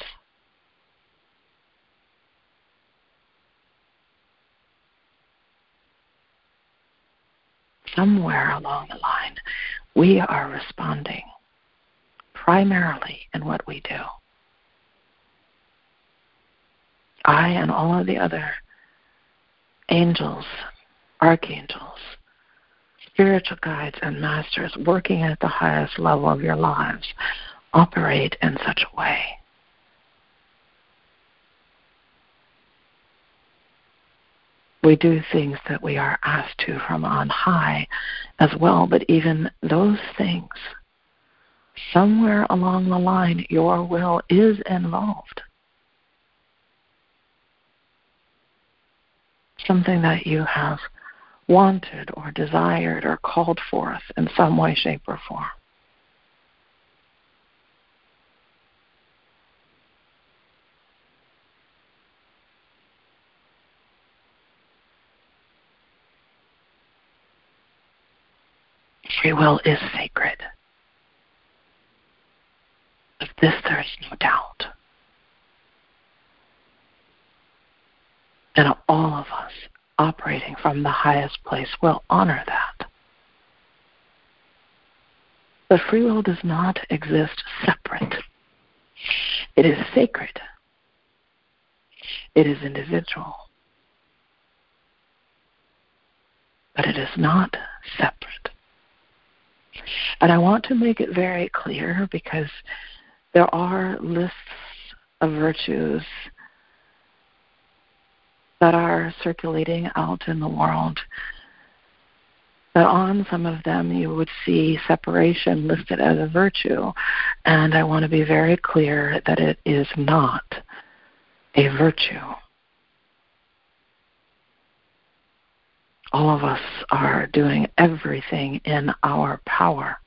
somewhere along the line, we are responding primarily in what we do. I and all of the other angels, archangels, spiritual guides, and masters working at the highest level of your lives operate in such a way we do things that we are asked to from on high as well. But even those things, somewhere along the line, your will is involved. Something that you have wanted or desired or called forth in some way, shape, or form. Free will is sacred. Of this there is no doubt. And all of us operating from the highest place will honor that. But free will does not exist separate. It is sacred. It is individual. But it is not separate. And I want to make it very clear because there are lists of virtues that are circulating out in the world. That on some of them you would see separation listed as a virtue. And I want to be very clear that it is not a virtue. All of us are doing everything in our power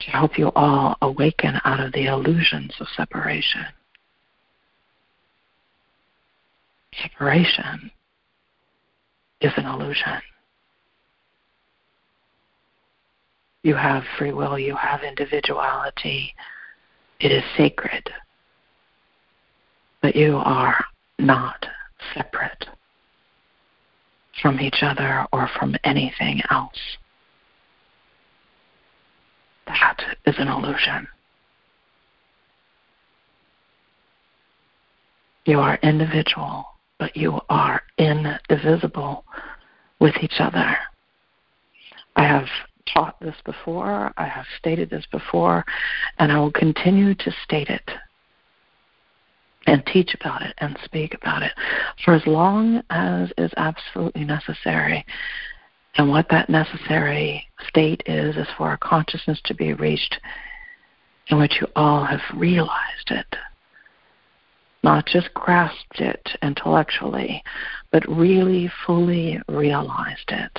to help you all awaken out of the illusions of separation. Separation is an illusion. You have free will, you have individuality. It is sacred. But you are not separate from each other or from anything else. That is an illusion. You are individual, but you are indivisible with each other. I have taught this before, I have stated this before, and I will continue to state it and teach about it and speak about it for as long as is absolutely necessary. And what that necessary state is, is for our consciousness to be reached in which you all have realized it. Not just grasped it intellectually, but really fully realized it.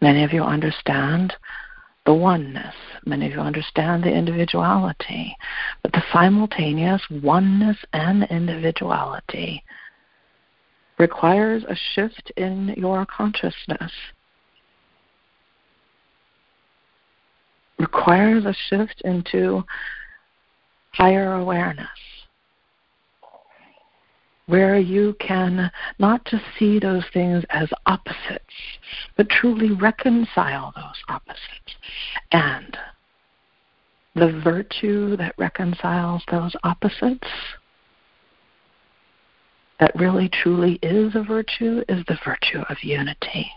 Many of you understand the oneness. Many of you understand the individuality. But the simultaneous oneness and individuality requires a shift in your consciousness. Requires a shift into higher awareness where you can not just see those things as opposites, but truly reconcile those opposites. And the virtue that reconciles those opposites, that really truly is a virtue, is the virtue of unity.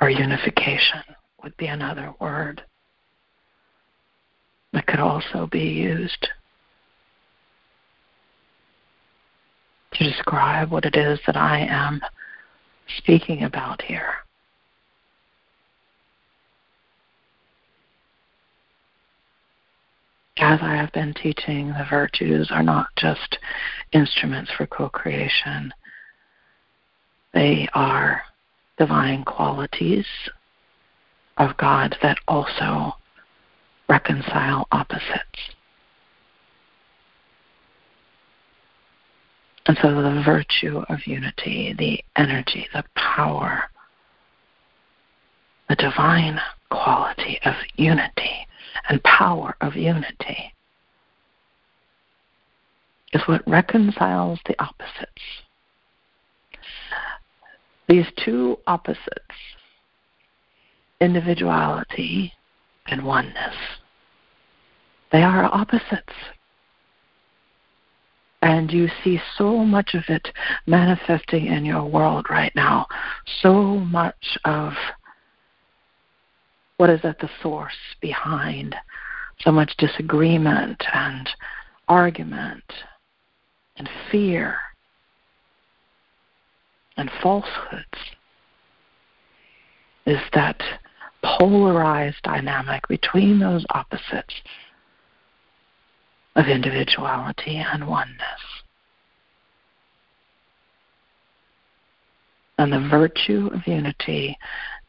Or unification would be another word that could also be used. To describe what it is that I am speaking about here. As I have been teaching, the virtues are not just instruments for co creation, they are divine qualities of God that also reconcile opposites. And so the virtue of unity, the energy, the power, the divine quality of unity and power of unity is what reconciles the opposites. These two opposites, individuality and oneness, they are opposites and you see so much of it manifesting in your world right now. So much of what is at the source behind so much disagreement and argument and fear and falsehoods is that polarized dynamic between those opposites of individuality and oneness. And the virtue of unity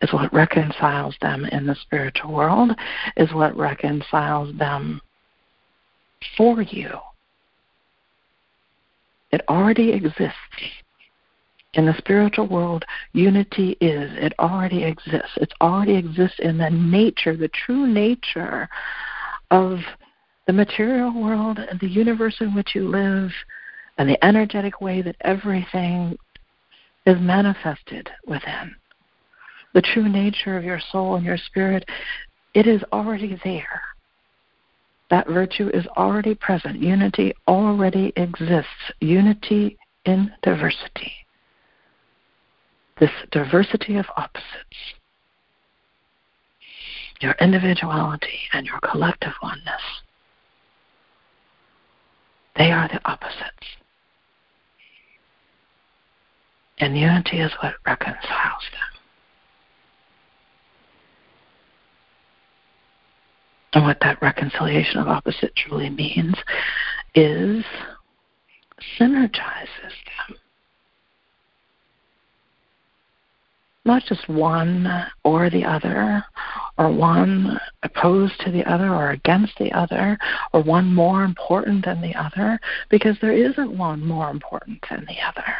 is what reconciles them in the spiritual world, is what reconciles them for you. It already exists. In the spiritual world, unity is. It already exists. It already exists in the nature, the true nature of the material world and the universe in which you live and the energetic way that everything is manifested within. The true nature of your soul and your spirit, it is already there. That virtue is already present. Unity already exists. Unity in diversity. This diversity of opposites. Your individuality and your collective oneness they are the opposites. And unity is what reconciles them. And what that reconciliation of opposite truly means is synergizes them. not just one or the other, or one opposed to the other or against the other, or one more important than the other, because there isn't one more important than the other.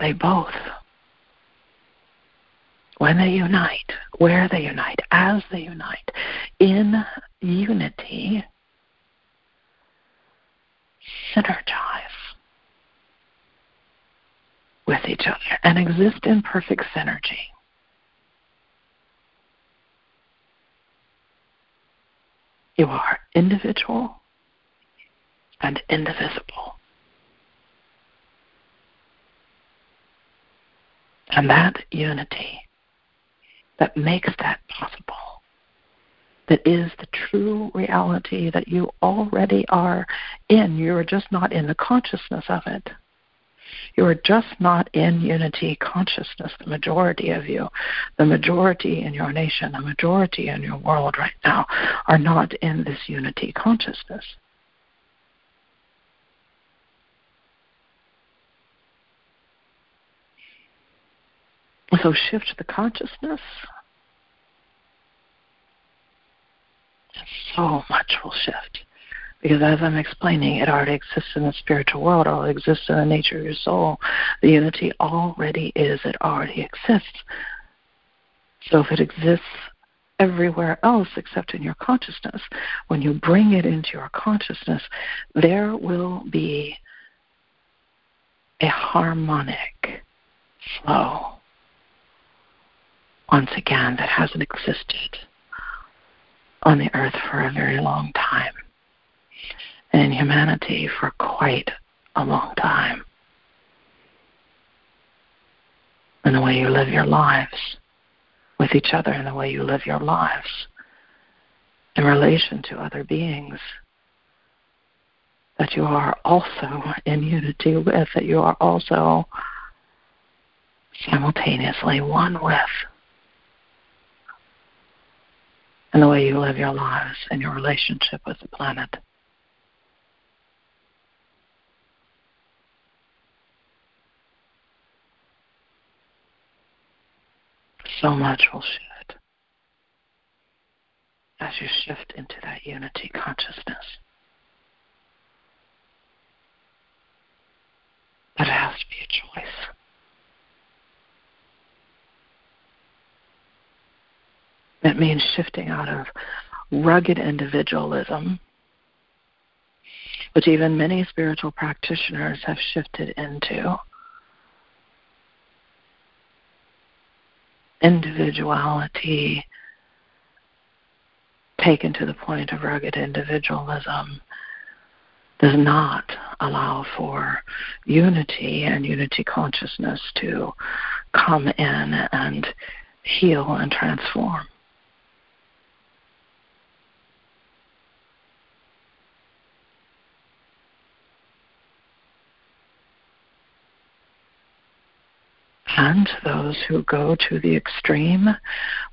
They both when they unite, where they unite, as they unite, in unity, synergize with each other and exist in perfect synergy. You are individual and indivisible. And that unity that makes that possible, that is the true reality that you already are in. You are just not in the consciousness of it. You are just not in unity consciousness, the majority of you. The majority in your nation, the majority in your world right now are not in this unity consciousness. So shift the consciousness. So much will shift. Because as I'm explaining, it already exists in the spiritual world, it already exists in the nature of your soul. The unity already is, it already exists. So if it exists everywhere else except in your consciousness, when you bring it into your consciousness, there will be a harmonic flow once again that hasn't existed on the earth for a very long time and in humanity for quite a long time. And the way you live your lives with each other and the way you live your lives in relation to other beings that you are also in unity with, that you are also simultaneously one with. And the way you live your lives and your relationship with the planet. So much will shift as you shift into that unity consciousness. But it has to be a choice. That means shifting out of rugged individualism, which even many spiritual practitioners have shifted into. Individuality taken to the point of rugged individualism does not allow for unity and unity consciousness to come in and heal and transform. And those who go to the extreme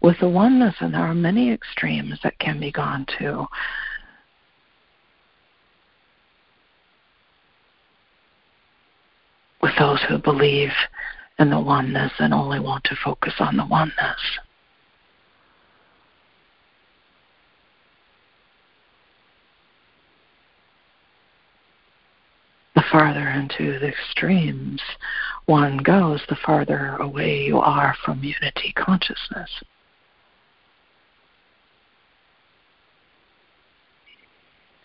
with the oneness, and there are many extremes that can be gone to. With those who believe in the oneness and only want to focus on the oneness. Farther into the extremes one goes, the farther away you are from unity consciousness.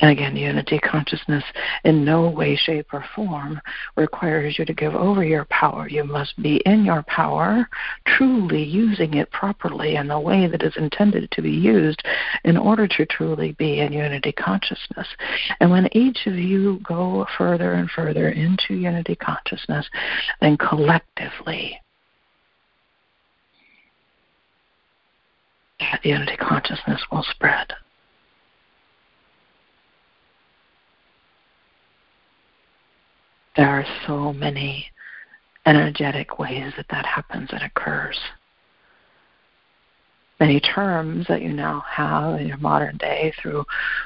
And again, unity consciousness in no way, shape, or form requires you to give over your power. You must be in your power, truly using it properly in the way that is intended to be used in order to truly be in unity consciousness. And when each of you go further and further into unity consciousness, then collectively, that unity consciousness will spread. There are so many energetic ways that that happens and occurs. Many terms that you now have in your modern day through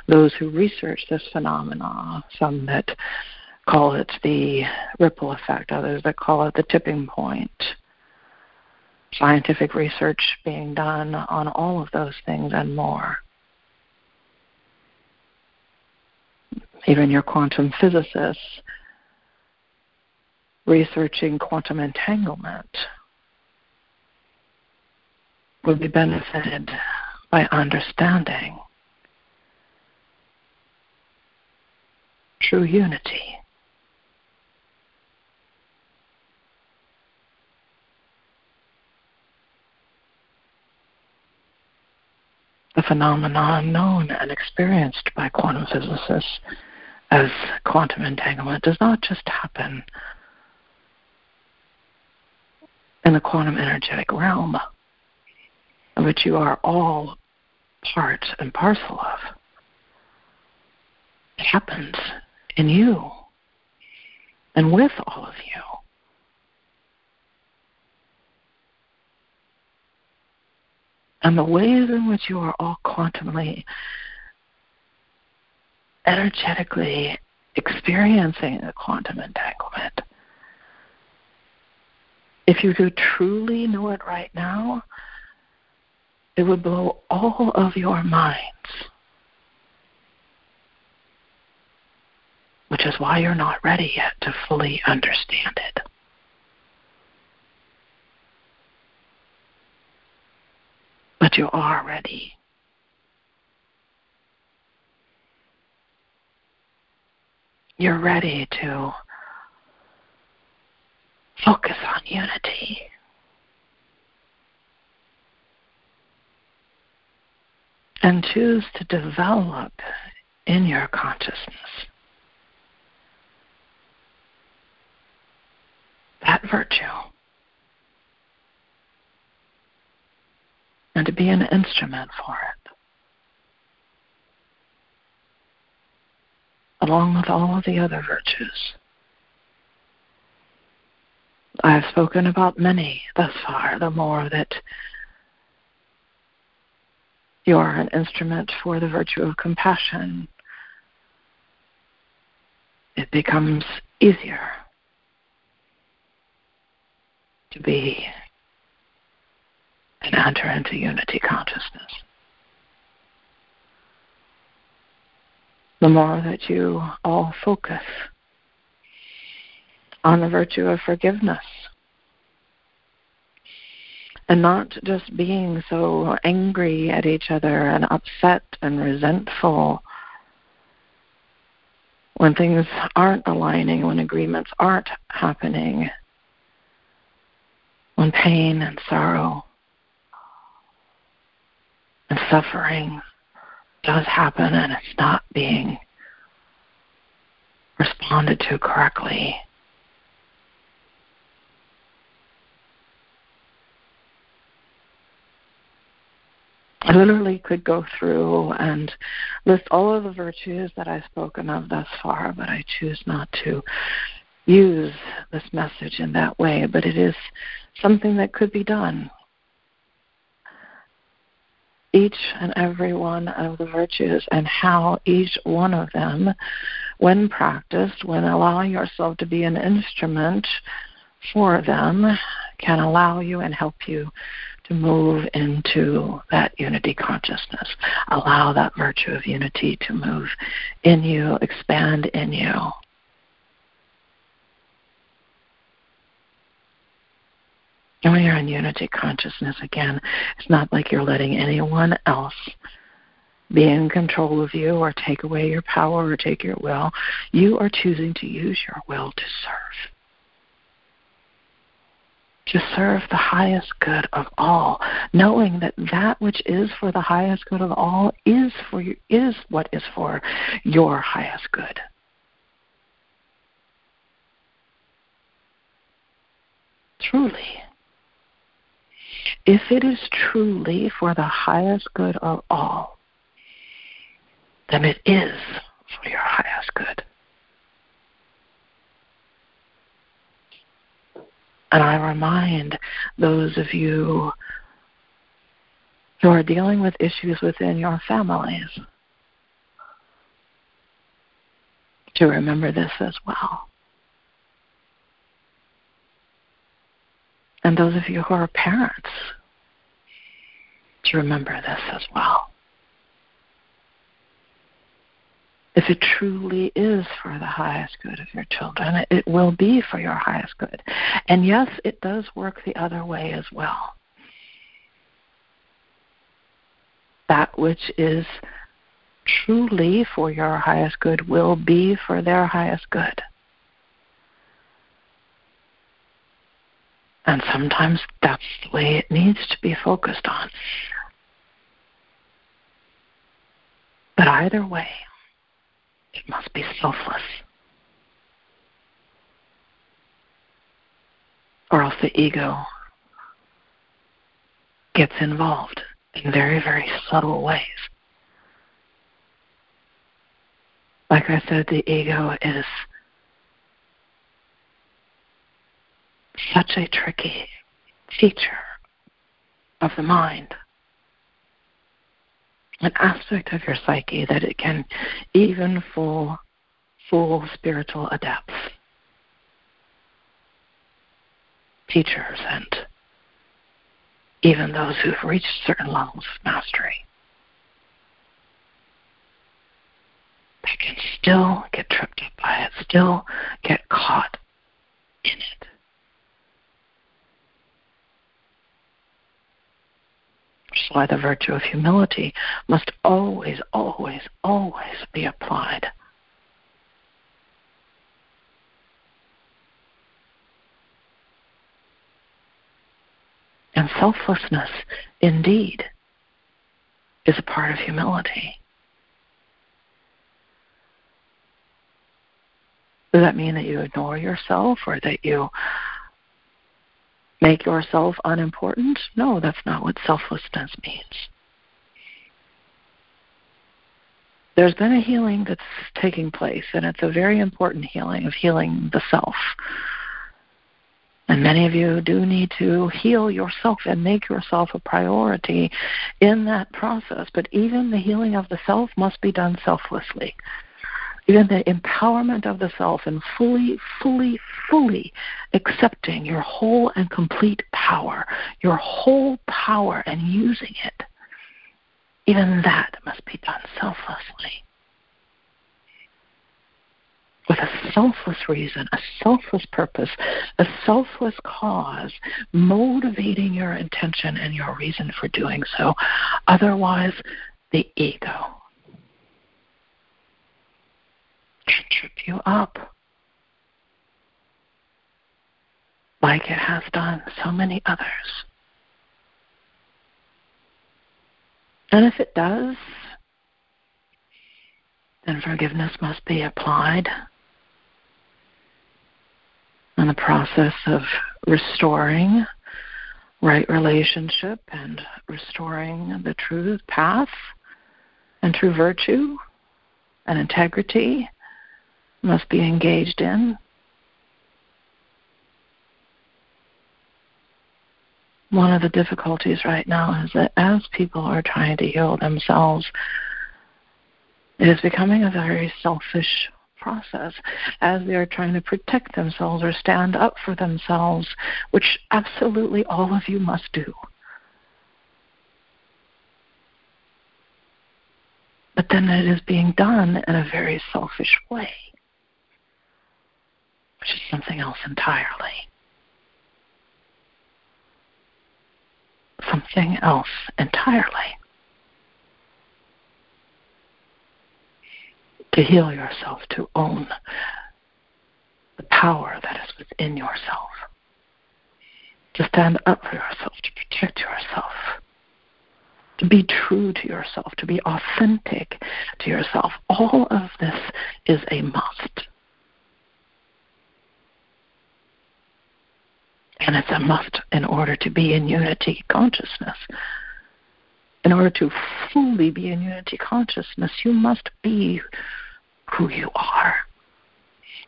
those who research this phenomena, some that call it the ripple effect, others that call it the tipping point. Scientific research being done on all of those things and more. Even your quantum physicists researching quantum entanglement would be benefited by understanding true unity. The phenomenon known and experienced by quantum physicists as quantum entanglement does not just happen in the quantum energetic realm, which you are all part and parcel of. It happens in you and with all of you. And the ways in which you are all quantumly, energetically experiencing the quantum entanglement. If you could truly know it right now, it would blow all of your minds. Which is why you're not ready yet to fully understand it. But you are ready. You're ready to focus on unity. and choose to develop in your consciousness that virtue and to be an instrument for it. Along with all of the other virtues. I have spoken about many thus far, the more that you are an instrument for the virtue of compassion. It becomes easier to be and enter into unity consciousness. The more that you all focus on the virtue of forgiveness. And not just being so angry at each other and upset and resentful. When things aren't aligning, when agreements aren't happening, when pain and sorrow and suffering does happen and it's not being responded to correctly. I literally could go through and list all of the virtues that I've spoken of thus far, but I choose not to use this message in that way. But it is something that could be done. Each and every one of the virtues and how each one of them, when practiced, when allowing yourself to be an instrument for them, can allow you and help you to move into that unity consciousness. Allow that virtue of unity to move in you, expand in you. And when you're in unity consciousness again, it's not like you're letting anyone else be in control of you or take away your power or take your will. You are choosing to use your will to serve to serve the highest good of all, knowing that that which is for the highest good of all is for you, is what is for your highest good. Truly. If it is truly for the highest good of all, then it is for your highest good. And I remind those of you who are dealing with issues within your families to remember this as well. And those of you who are parents to remember this as well. If it truly is for the highest good of your children, it will be for your highest good. And yes, it does work the other way as well. That which is truly for your highest good will be for their highest good. And sometimes that's the way it needs to be focused on. But either way, it must be selfless. Or else the ego gets involved in very, very subtle ways. Like I said, the ego is such a tricky feature of the mind an aspect of your psyche that it can even fool full spiritual adepts, teachers, and even those who've reached certain levels of mastery. They can still get tripped up by it, still get caught in it. That's why the virtue of humility must always, always, always be applied. And selflessness, indeed, is a part of humility. Does that mean that you ignore yourself or that you make yourself unimportant? No, that's not what selflessness means. There's been a healing that's taking place, and it's a very important healing of healing the self. And many of you do need to heal yourself and make yourself a priority in that process. But even the healing of the self must be done selflessly even the empowerment of the self and fully, fully, fully accepting your whole and complete power, your whole power and using it, even that must be done selflessly. With a selfless reason, a selfless purpose, a selfless cause, motivating your intention and your reason for doing so. Otherwise, the ego trip you up. Like it has done so many others. And if it does, then forgiveness must be applied. And the process of restoring right relationship and restoring the true path and true virtue and integrity must be engaged in. One of the difficulties right now is that as people are trying to heal themselves, it is becoming a very selfish process as they are trying to protect themselves or stand up for themselves, which absolutely all of you must do. But then it is being done in a very selfish way which is something else entirely. Something else entirely. To heal yourself, to own the power that is within yourself. To stand up for yourself, to protect yourself to be true to yourself, to be authentic to yourself. All of this is a must. And it's a must in order to be in unity consciousness. In order to fully be in unity consciousness, you must be who you are.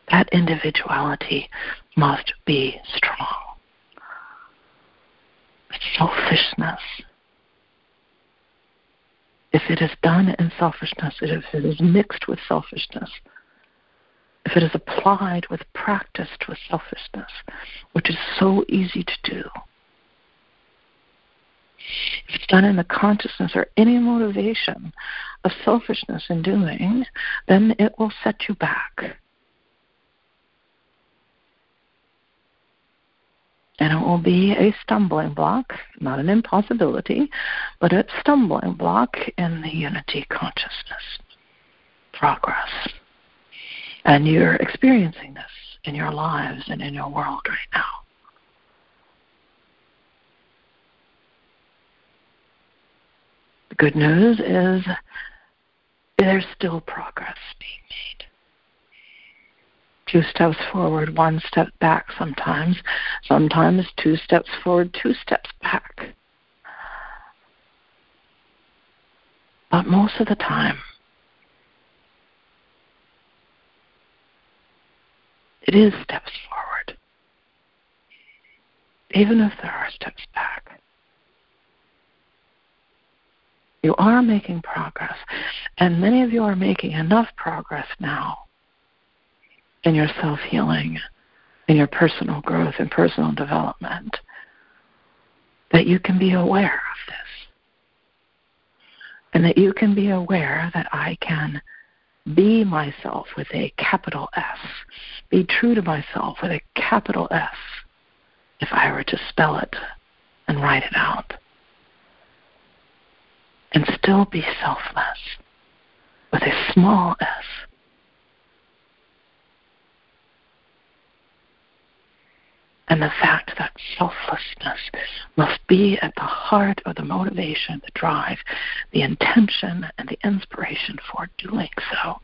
That individuality must be strong. Selfishness. If it is done in selfishness, if it is mixed with selfishness, if it is applied with practiced with selfishness, which is so easy to do, If it's done in the consciousness or any motivation of selfishness in doing, then it will set you back. And it will be a stumbling block, not an impossibility, but a stumbling block in the unity consciousness progress. And you're experiencing this in your lives and in your world right now. The good news is there's still progress being made. Two steps forward, one step back sometimes. Sometimes two steps forward, two steps back. But most of the time, it is steps forward, even if there are steps back. You are making progress, and many of you are making enough progress now in your self healing, in your personal growth and personal development that you can be aware of this. And that you can be aware that I can be myself with a capital S, be true to myself with a capital S, if I were to spell it and write it out, and still be selfless with a small s. And the fact that selflessness must be at the heart of the motivation, the drive, the intention, and the inspiration for doing so.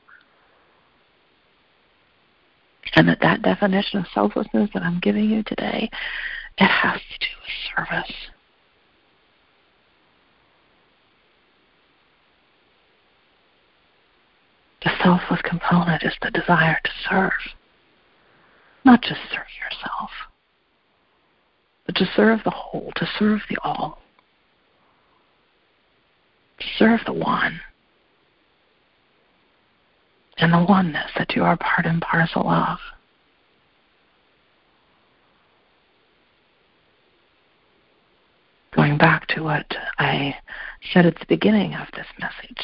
And that that definition of selflessness that I'm giving you today, it has to do with service. The selfless component is the desire to serve, not just serve yourself but to serve the whole, to serve the all, to serve the one, and the oneness that you are part and parcel of. Going back to what I said at the beginning of this message,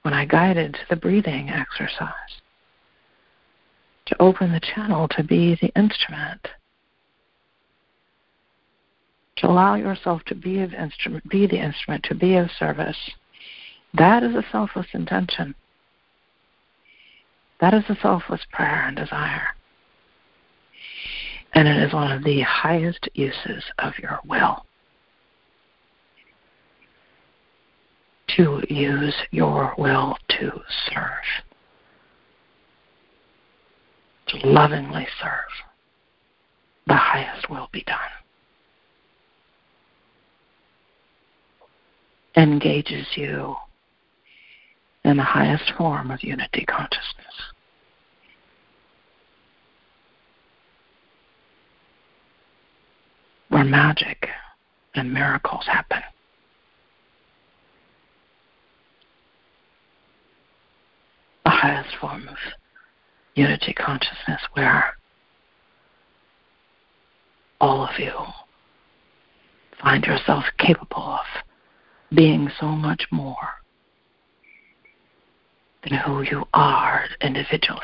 when I guided the breathing exercise to open the channel to be the instrument. To allow yourself to be of instrument be the instrument to be of service. That is a selfless intention. That is a selfless prayer and desire. And it is one of the highest uses of your will. To use your will to serve to lovingly serve, the highest will be done. Engages you in the highest form of unity consciousness. Where magic and miracles happen. The highest form of unity consciousness where all of you find yourself capable of being so much more than who you are individually.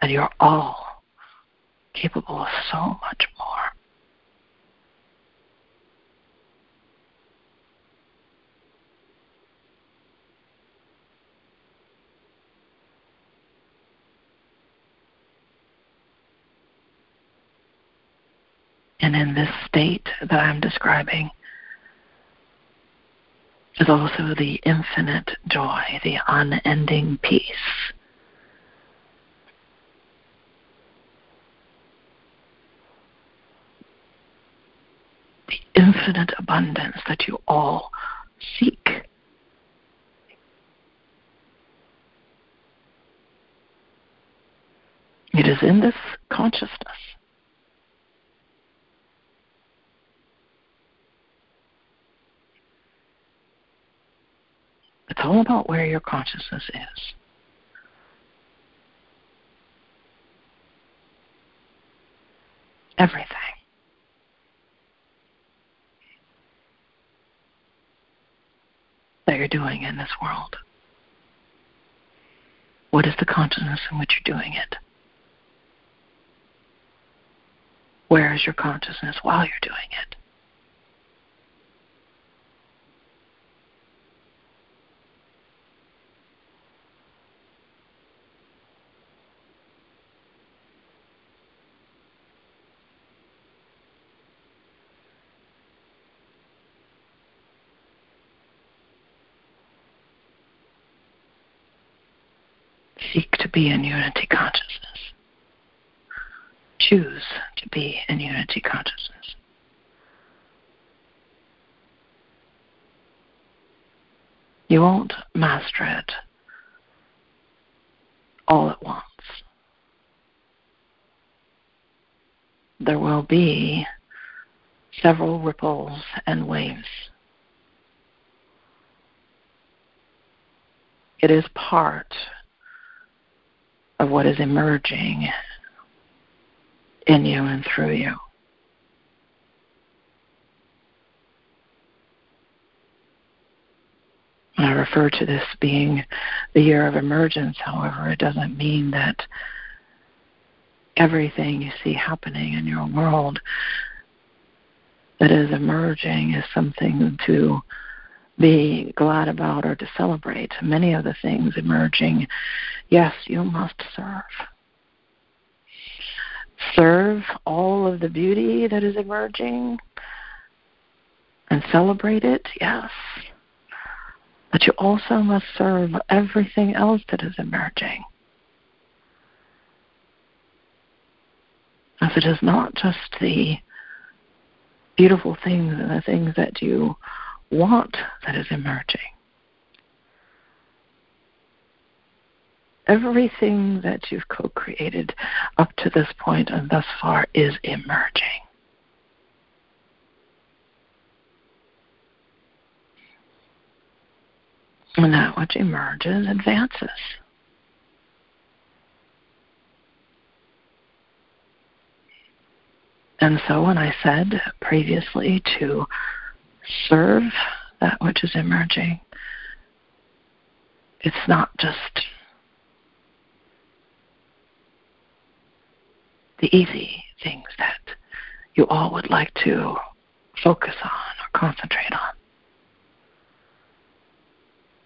And you're all capable of so much more. And in this state that I'm describing is also the infinite joy, the unending peace. The infinite abundance that you all seek. It is in this consciousness It's all about where your consciousness is. everything. That you're doing in this world. What is the consciousness in which you're doing it? Where is your consciousness while you're doing it? Seek to be in unity consciousness. Choose to be in unity consciousness. You won't master it all at once. There will be several ripples and waves. It is part of what is emerging in you and through you. I refer to this being the year of emergence, however, it doesn't mean that everything you see happening in your world that is emerging is something to be glad about or to celebrate. Many of the things emerging, yes, you must serve. Serve all of the beauty that is emerging and celebrate it, yes. But you also must serve everything else that is emerging. As it is not just the beautiful things and the things that you want that is emerging. Everything that you've co created up to this point and thus far is emerging. And that which emerges advances. And so when I said previously to serve that which is emerging. It's not just the easy things that you all would like to focus on or concentrate on.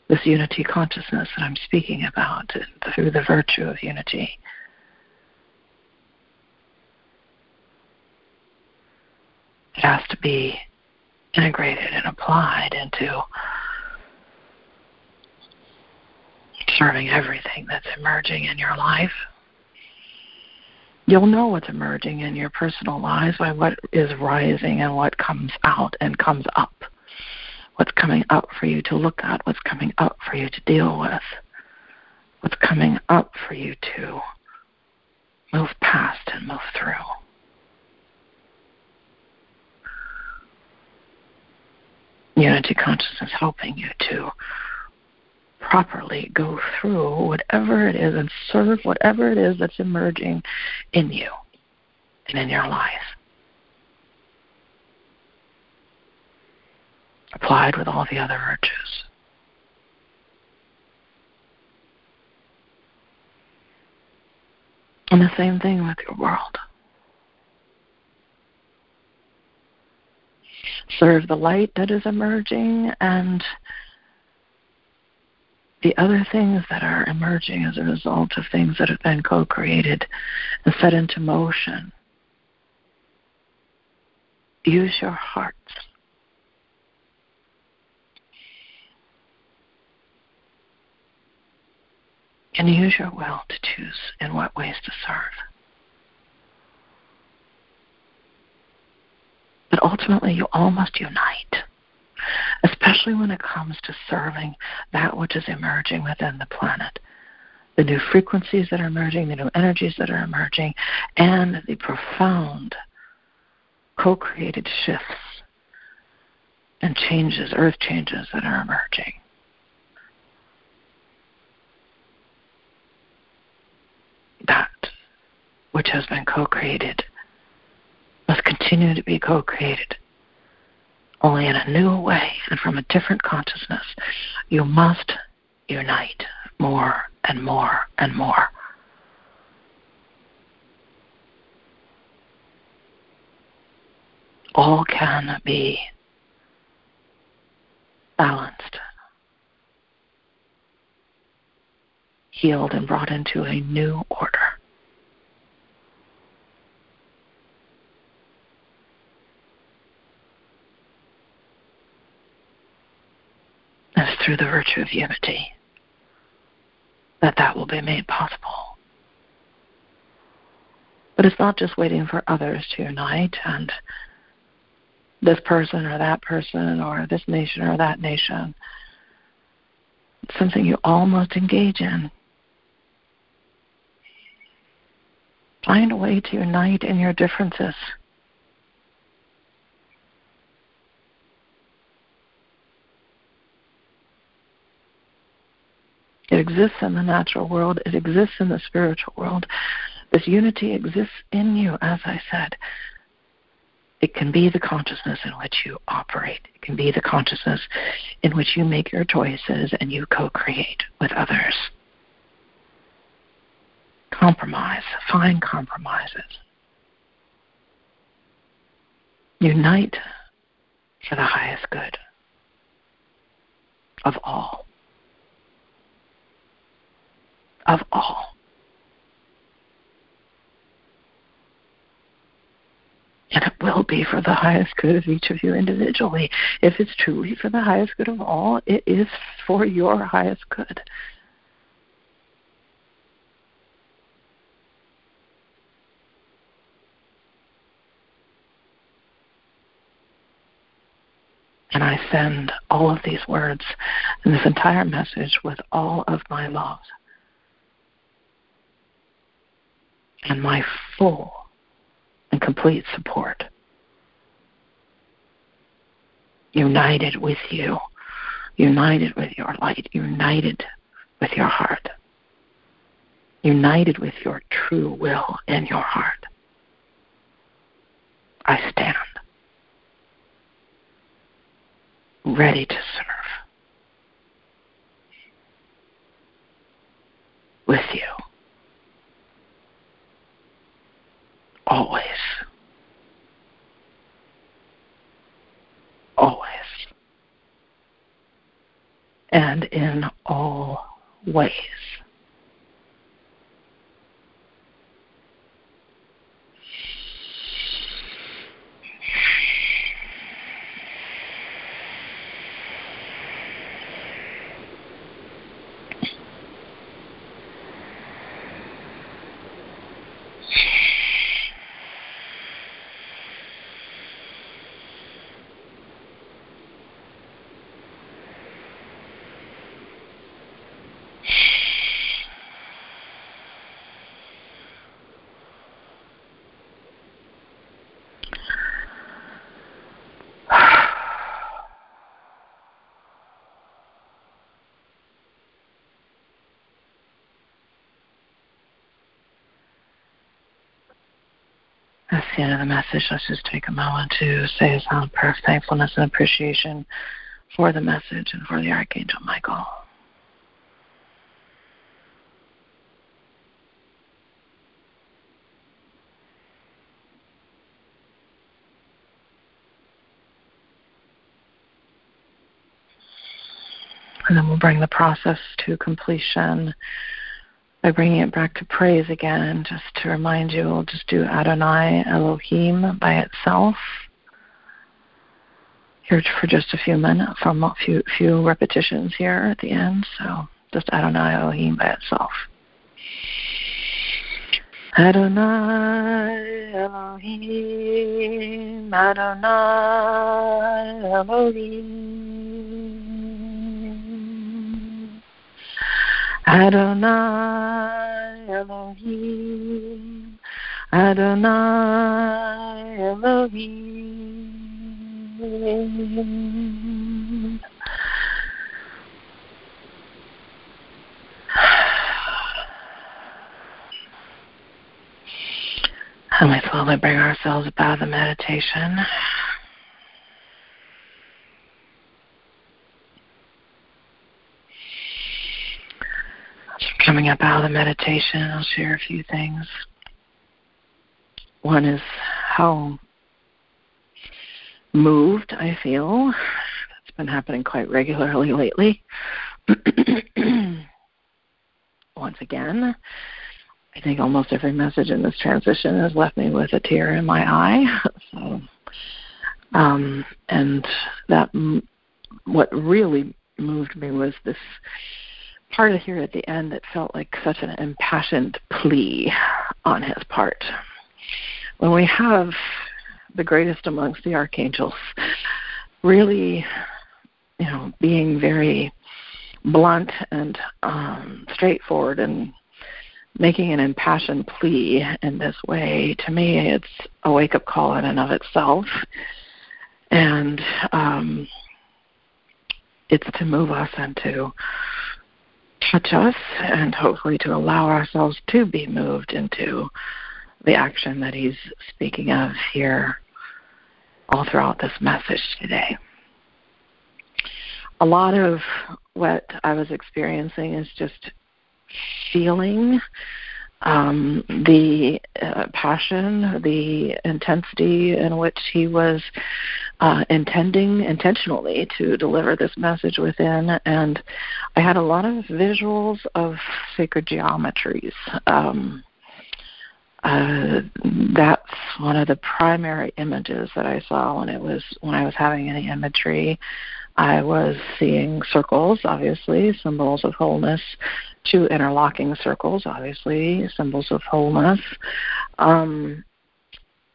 This unity consciousness that I'm speaking about through the virtue of unity. It has to be integrated and applied into serving everything that's emerging in your life. You'll know what's emerging in your personal lives by what is rising and what comes out and comes up. What's coming up for you to look at, what's coming up for you to deal with, what's coming up for you to move past and move through. Unity consciousness helping you to properly go through whatever it is and serve whatever it is that's emerging in you and in your life. Applied with all the other virtues. And the same thing with your world. Serve the light that is emerging and the other things that are emerging as a result of things that have been co created and set into motion. Use your hearts. And use your will to choose in what ways to serve. But ultimately, you all must unite, especially when it comes to serving that which is emerging within the planet. The new frequencies that are emerging, the new energies that are emerging, and the profound co created shifts and changes, earth changes that are emerging. That which has been co created continue to be co created, only in a new way and from a different consciousness. You must unite more and more and more. All can be balanced, healed, and brought into a new order. It's through the virtue of unity that that will be made possible. But it's not just waiting for others to unite and this person or that person or this nation or that nation. It's something you all must engage in. Find a way to unite in your differences. It exists in the natural world, it exists in the spiritual world. This unity exists in you, as I said. It can be the consciousness in which you operate. It can be the consciousness in which you make your choices and you co create with others. Compromise, find compromises. Unite for the highest good of all of all. And it will be for the highest good of each of you individually. If it's truly for the highest good of all, it is for your highest good. And I send all of these words and this entire message with all of my love. And my full and complete support. United with you, united with your light, united with your heart, united with your true will in your heart. I stand ready to serve with you. Always. Always. And in all ways. That's the end of the message. Let's just take a moment to say a silent prayer of thankfulness and appreciation for the message and for the Archangel Michael. And then we'll bring the process to completion by bringing it back to praise again, just to remind you, we'll just do Adonai Elohim by itself here for just a few minutes, a few few repetitions here at the end. So just Adonai Elohim by itself. Adonai Elohim, Adonai Elohim. Adonai Elohim, Adonai Elohim. And we slowly bring ourselves out of the meditation. Coming up out of the meditation, I'll share a few things. One is how moved I feel. That's been happening quite regularly lately. Once again, I think almost every message in this transition has left me with a tear in my eye. So, um, and that what really moved me was this part of here at the end that felt like such an impassioned plea on his part. When we have the greatest amongst the archangels really, you know, being very blunt and um, straightforward and making an impassioned plea in this way, to me, it's a wake up call in and of itself. And um, it's to move us and to touch us and hopefully to allow ourselves to be moved into the action that he's speaking of here all throughout this message today. A lot of what I was experiencing is just feeling um, the uh, passion, the intensity in which he was uh, intending intentionally to deliver this message within. And I had a lot of visuals of sacred geometries. Um, uh, that's one of the primary images that I saw when it was when I was having any imagery. I was seeing circles, obviously, symbols of wholeness, two interlocking circles, obviously, symbols of wholeness, um,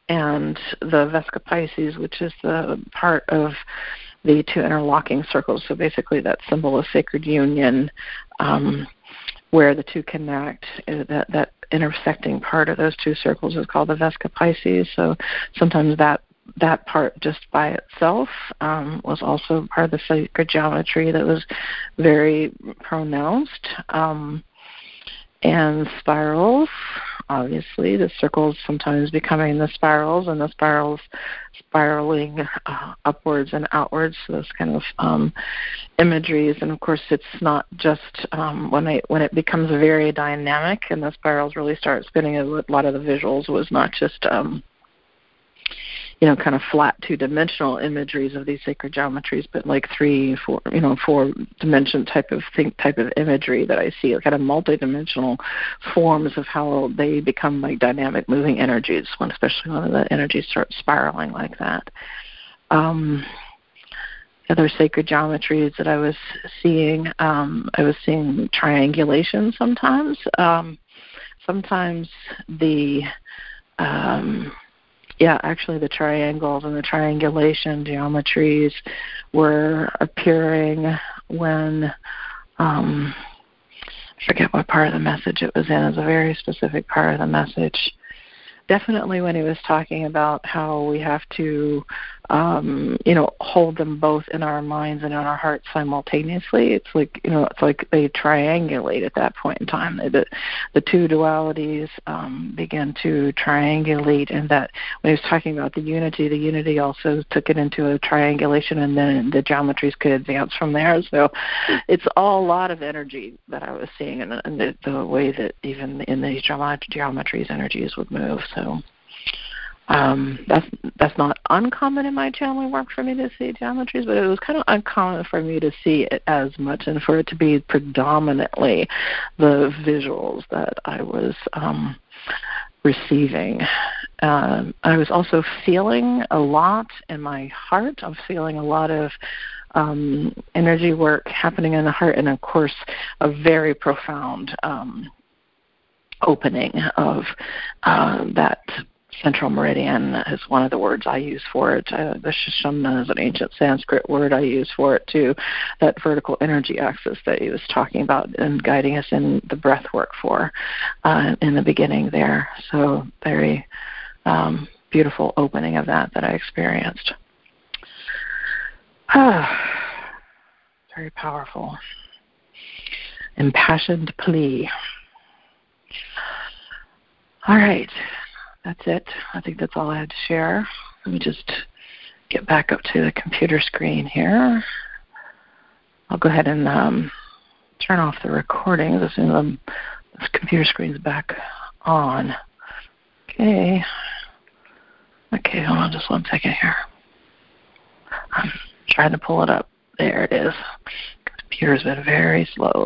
and the Vesica Piscis, which is the part of the two interlocking circles. So basically, that symbol of sacred union, um, where the two connect. Uh, that that intersecting part of those two circles is called the Vesica Piscis. So sometimes that that part just by itself um, was also part of the sacred geometry that was very pronounced. Um, and spirals, obviously, the circles sometimes becoming the spirals, and the spirals spiraling uh, upwards and outwards. So those kind of um, imageries, and of course, it's not just um, when it when it becomes very dynamic and the spirals really start spinning. A lot of the visuals was not just um, you know, kind of flat two dimensional imageries of these sacred geometries, but like three, four, you know, four dimension type of think type of imagery that I see, kind of multi-dimensional forms of how they become like dynamic moving energies, when especially when the energies start spiraling like that. Um, other sacred geometries that I was seeing, um, I was seeing triangulation sometimes. Um, sometimes the um, yeah, actually the triangles and the triangulation geometries were appearing when um I forget what part of the message it was in. It was a very specific part of the message. Definitely when he was talking about how we have to um, you know, hold them both in our minds and in our hearts simultaneously. It's like you know, it's like they triangulate at that point in time. The the two dualities um, begin to triangulate, and that when he was talking about the unity, the unity also took it into a triangulation, and then the geometries could advance from there. So it's all a lot of energy that I was seeing, and, and the, the way that even in these geometries, energies would move. So um, that's that's not uncommon in my channeling work for me to see geometries, but it was kind of uncommon for me to see it as much and for it to be predominantly the visuals that I was um, receiving. Um, I was also feeling a lot in my heart. I'm feeling a lot of um, energy work happening in the heart, and of course, a very profound um, opening of uh, that central meridian is one of the words I use for it. Uh, the Sushumna is an ancient Sanskrit word I use for it too. That vertical energy axis that he was talking about and guiding us in the breath work for uh, in the beginning there. So very um, beautiful opening of that that I experienced. Ah, very powerful. Impassioned plea. All right that's it. I think that's all I had to share. Let me just get back up to the computer screen here. I'll go ahead and um, turn off the recording as soon as this computer screen's back on. Okay. Okay, hold on just one second here. I'm trying to pull it up. There it is. Computer's been very slow